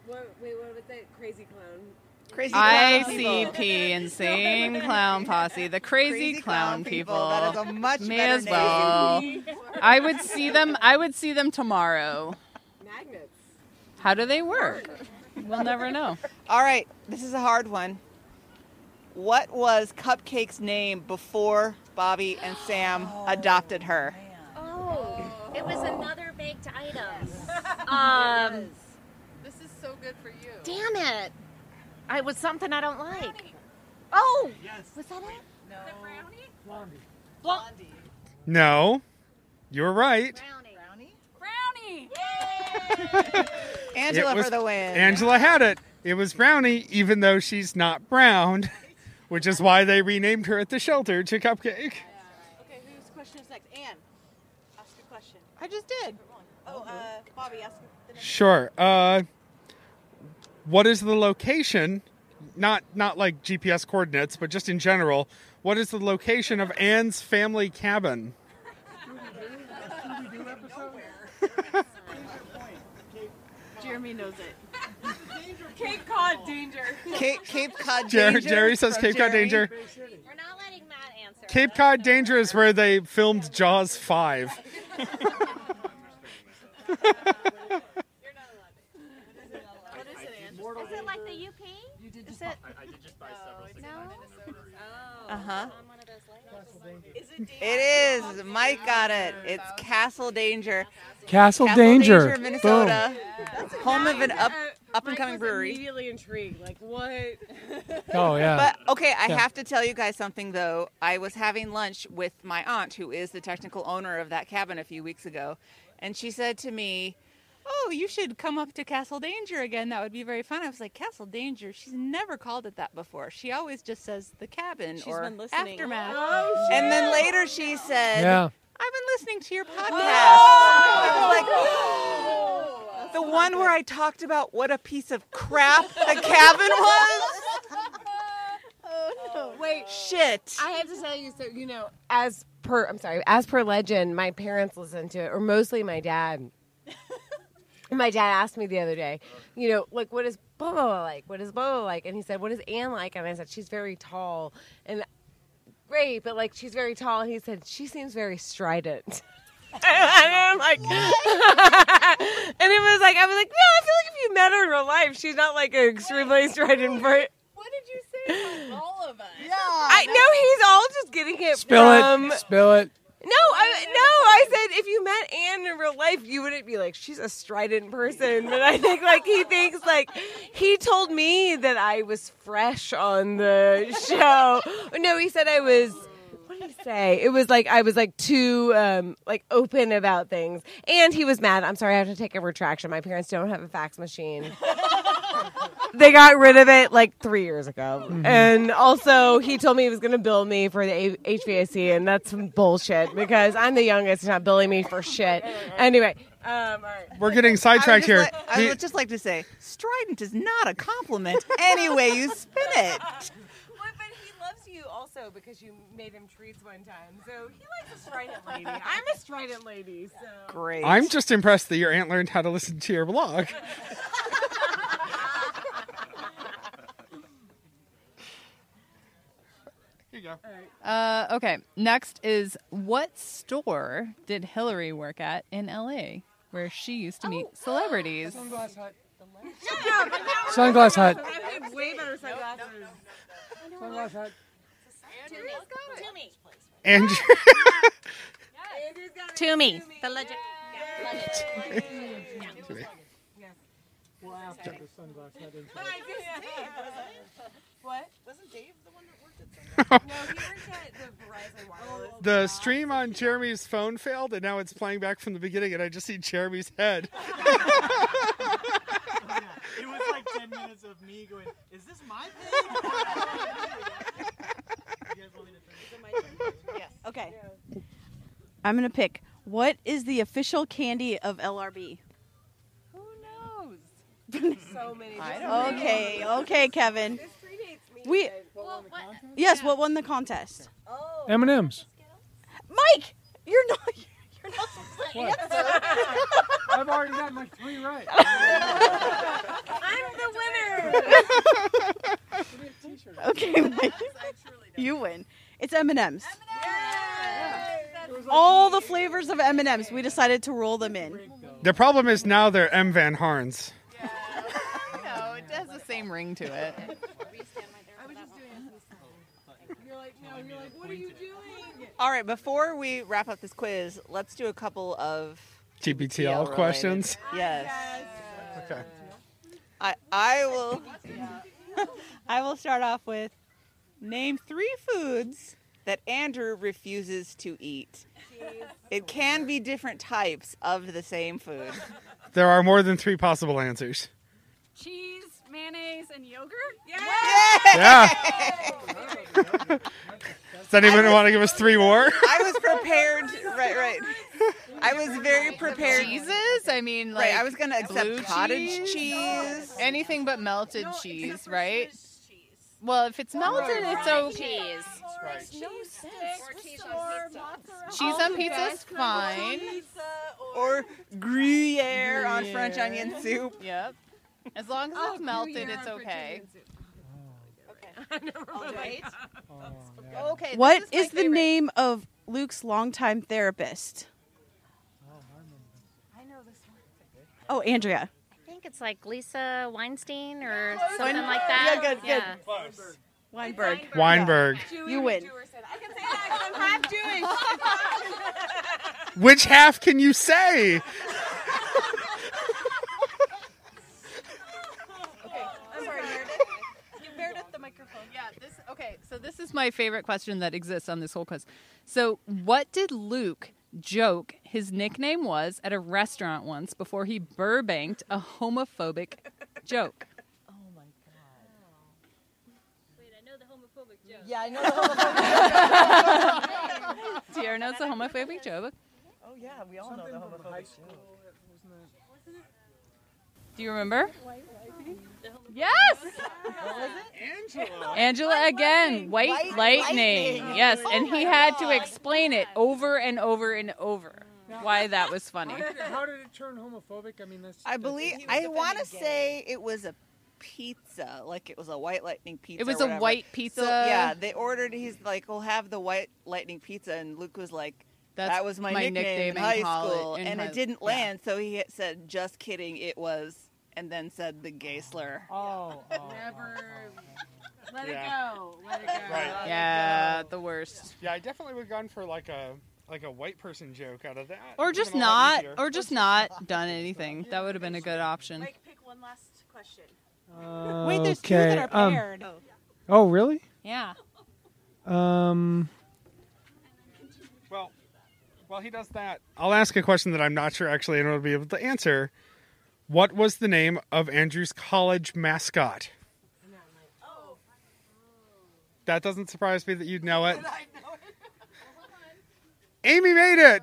What, wait, what was that crazy clown? Crazy clown people. ICP, Insane Clown Posse, the crazy, Crazy clown, Clown people. People. That is a much May better as well. I would see them. I would see them tomorrow. Magnets. How do they work? We'll never know. All right, this is a hard one. What was Cupcake's name before Bobby and Sam adopted her? Oh, it was another baked item. Um, This is so good for you. Damn it! I was something I don't like. Oh, yes. was that it? No. The brownie. Blondie. Blondie. No, you're right. Brownie. Brownie. Brownie. Angela was- for the win. Angela had it. It was Brownie, even though she's not brown, which is why they renamed her at the shelter to Cupcake. Okay, whose question is next? Anne, ask a question. I just did. Oh, uh, Bobby, ask the next. Sure. Uh, what is the location? Not not like GPS coordinates, but just in general. What is the location of Anne's family cabin? Jeremy knows it. Cape Cod danger. Cape, Cape Cod Jer- Danger. Jerry says from Cape Cod Jerry. Danger. We're not letting Matt answer. Cape Cod Danger is where they filmed Jaws 5. Is it like the UP? You did just. Is it? I did just buy several. No. Uh huh. On one of those lights. It is. Mike got it. It's Castle Danger. Castle Danger. Minnesota. Home of an up up and coming brewery. Immediately intrigued. Like what? Oh, yeah. But okay, I Yeah. have to tell you guys something though. I was having lunch with my aunt, who is the technical owner of that cabin, a few weeks ago, and she said to me, "Oh, you should come up to Castle Danger again. That would be very fun." I was like, "Castle Danger? She's never called it that before. She always just says the cabin She's or been listening. aftermath." Oh, and then later she said, Yeah. I've been listening to your podcast. I was like, the one where I talked about what a piece of crap the cabin was. Oh, Wait, Shit. I have to tell you. So you know, as per I'm sorry, as per legend, my parents listened to it, or mostly my dad. My dad asked me the other day, you know, like what is blah blah blah like? What is blah blah like? And he said, what is Anne like? And I said, she's very tall and great, but like she's very tall. And he said, she seems very strident. and I'm like, and it was like I was like, no, I feel like if you met her in real life, she's not like an extremely strident person. What did you say about all of us? Yeah. I know he's all just getting it Spill from. it. Spill it. No, I, no, I said if you met Anne in real life, you wouldn't be like she's a strident person. But I think like he thinks like he told me that I was fresh on the show. No, he said I was. What did he say? It was like I was like too um, like open about things, and he was mad. I'm sorry, I have to take a retraction. My parents don't have a fax machine. They got rid of it like three years ago. And also, he told me he was going to bill me for the A- HVAC, and that's some bullshit because I'm the youngest, he's not billing me for shit. Anyway, um, all right. We're getting sidetracked just here. like- I would just like to say, strident is not a compliment. Any way you spin it. What, but he loves you also because you made him treats one time. So he likes a strident lady. I'm a strident lady, so. Great. I'm just impressed that your aunt learned how to listen to your blog. you go. Uh, okay. Next is what store did Hillary work at in LA, where she used to meet celebrities? Sunglass Hut. Sunglass Sunglass Hut. I have way better sunglasses. Sunglass Hut. Toomey. And Toomey. The legend. Well, after the Sunglass Hut incident. What? Wasn't Dave the one that worked at No, he worked at the the stream on Jeremy's phone failed, and now it's playing back from the beginning, and I just see Jeremy's head. Oh, it was like 10 minutes of me going, is this my thing? you guys want me to turn Yes. Okay. I'm gonna pick. What is the official candy of LRB? Who knows? so many. Okay, okay, Kevin. This predates me. We yes. What won the contest? Oh, M and M's. Mike, you're not. You're not supposed to answer. I've already got my three right. I'm the winner. Okay, Mike. You win. It's M and M's. All the flavors of M and M's. We decided to roll them in. The problem is now they're M. Van Harns. No, it has the same ring to it. You're like, no, you're like, what are you doing? All right, before we wrap up this quiz, let's do a couple of TBTL related- questions. Yes. Okay. I I will I will start off with name three foods that Andrew refuses to eat. It can be different types of the same food. There are more than three possible answers. Cheese, mayonnaise, and yogurt? Yeah. Does anyone want to give us three more? I was prepared. Right, right. I was very prepared. Cheeses? I mean, like Right, I was gonna accept blue cottage cheese. anything but melted cheese, right? Well, if it's melted, it's okay. Cheese. Cheese on is fine. Or Gruyere on French onion soup. Yep. As long as it's melted, it's okay. Okay. What this is, my is the favorite. name of Luke's longtime therapist? Oh, Andrea. I think it's like Lisa Weinstein or Close something enough. like that. Yeah, good, good. Yeah. Weinberg. Weinberg. You win. I'm half Jewish. Which half can you say? I'm sorry, Meredith. Give Meredith the microphone. Yeah, this okay, so this is my favorite question that exists on this whole quiz. So, what did Luke joke his nickname was at a restaurant once before he burbanked a homophobic joke? Oh my god! Wait, I know the homophobic joke. Yeah, I know the Tierra knows the homophobic joke. Oh yeah, we all know the homophobic Do you remember? Yes. Angela again, white, White lightning. lightning. Yes, Oh and he oh my had to explain it over and over and over why that was funny. How did, it, how did it turn homophobic? I mean, that's. I believe I want to say it was a pizza, like it was a white lightning pizza. It was a whatever. white So, pizza. yeah, they ordered. He's like, "We'll have the white lightning pizza," and Luke was like, That's "That was my, my nickname, nickname in in high college- school," in and high- it didn't yeah. land. So he said, "Just kidding, it was," and then said the gay slur. Oh. Never. Let Yeah. it go. Let it go. Right. Yeah, the worst. Yeah, I definitely would have gone for like a like a white person joke out of that. Or just would've been a lot not, easier. or just not done anything. That would have been a good option. pick one last question. Wait, there's two that are um, paired. Oh, really? Yeah. Um. Well, while he does that, I'll ask a question that I'm not sure actually anyone will be able to answer. What was the name of Andrew's college mascot? That doesn't surprise me that you'd know it. Amy made it.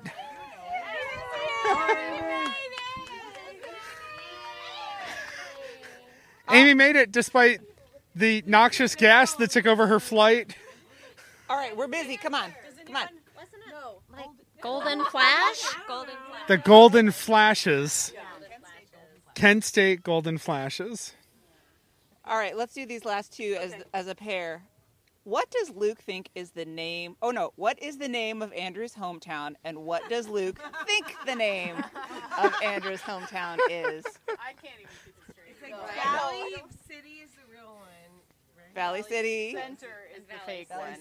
Amy made it despite the noxious gas that took over her flight. All right, we're busy. Come on, come on. Like Golden Flash? Golden Flash. The Golden Flashes. Kent State Golden Flashes. All right, let's do these last two as as a pair. What does Luke think is the name? Oh no, what is the name of Andrew's hometown, and what does Luke think the name of Andrew's hometown is? I can't even keep it straight. Valley City is the real one. Valley City. Center is the fake one.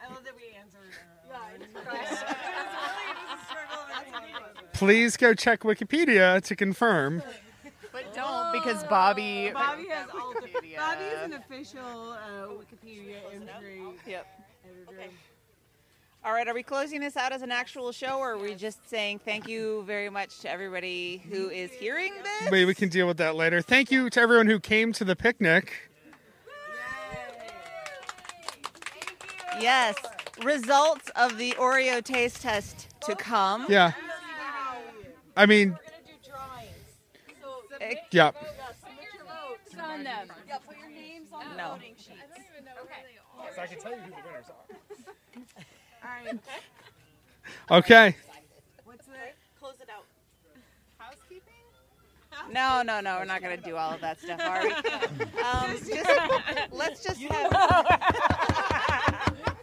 I love that we answered. Please go check Wikipedia to confirm. But don't because Bobby. Bobby has all the. Wikipedia. Bobby is an official uh, Wikipedia entry. Yep. editor. All right, are we closing this out as an actual show, or are we just saying thank you very much to everybody who is hearing this? Maybe we can deal with that later. Thank you to everyone who came to the picnic. Yes. Results of the Oreo taste test to come. Yeah. I mean, Eh, yeah. on them. Yeah, put your names on the No. voting sheets. So I can tell you who the winners are. All right. Okay. What's the? Close it out. Housekeeping? No, no, no. We're not going to do all of that stuff, are we? Um, just, let's just have.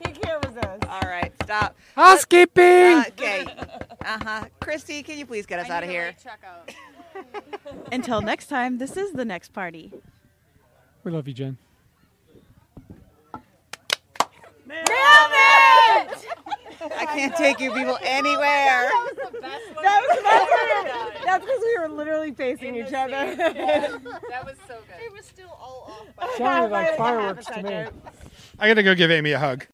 He cameras us. All right, stop. Housekeeping. Uh, okay. Uh huh. Christy, can you please get us out of here? Check out. Until next time, this is the next party. We love you, Jen. I can't take you people anywhere. That was the best That was that's that's because we were literally facing each other. that was so good. It was still all off. Sounded like fireworks to me. I gotta go give Amy a hug.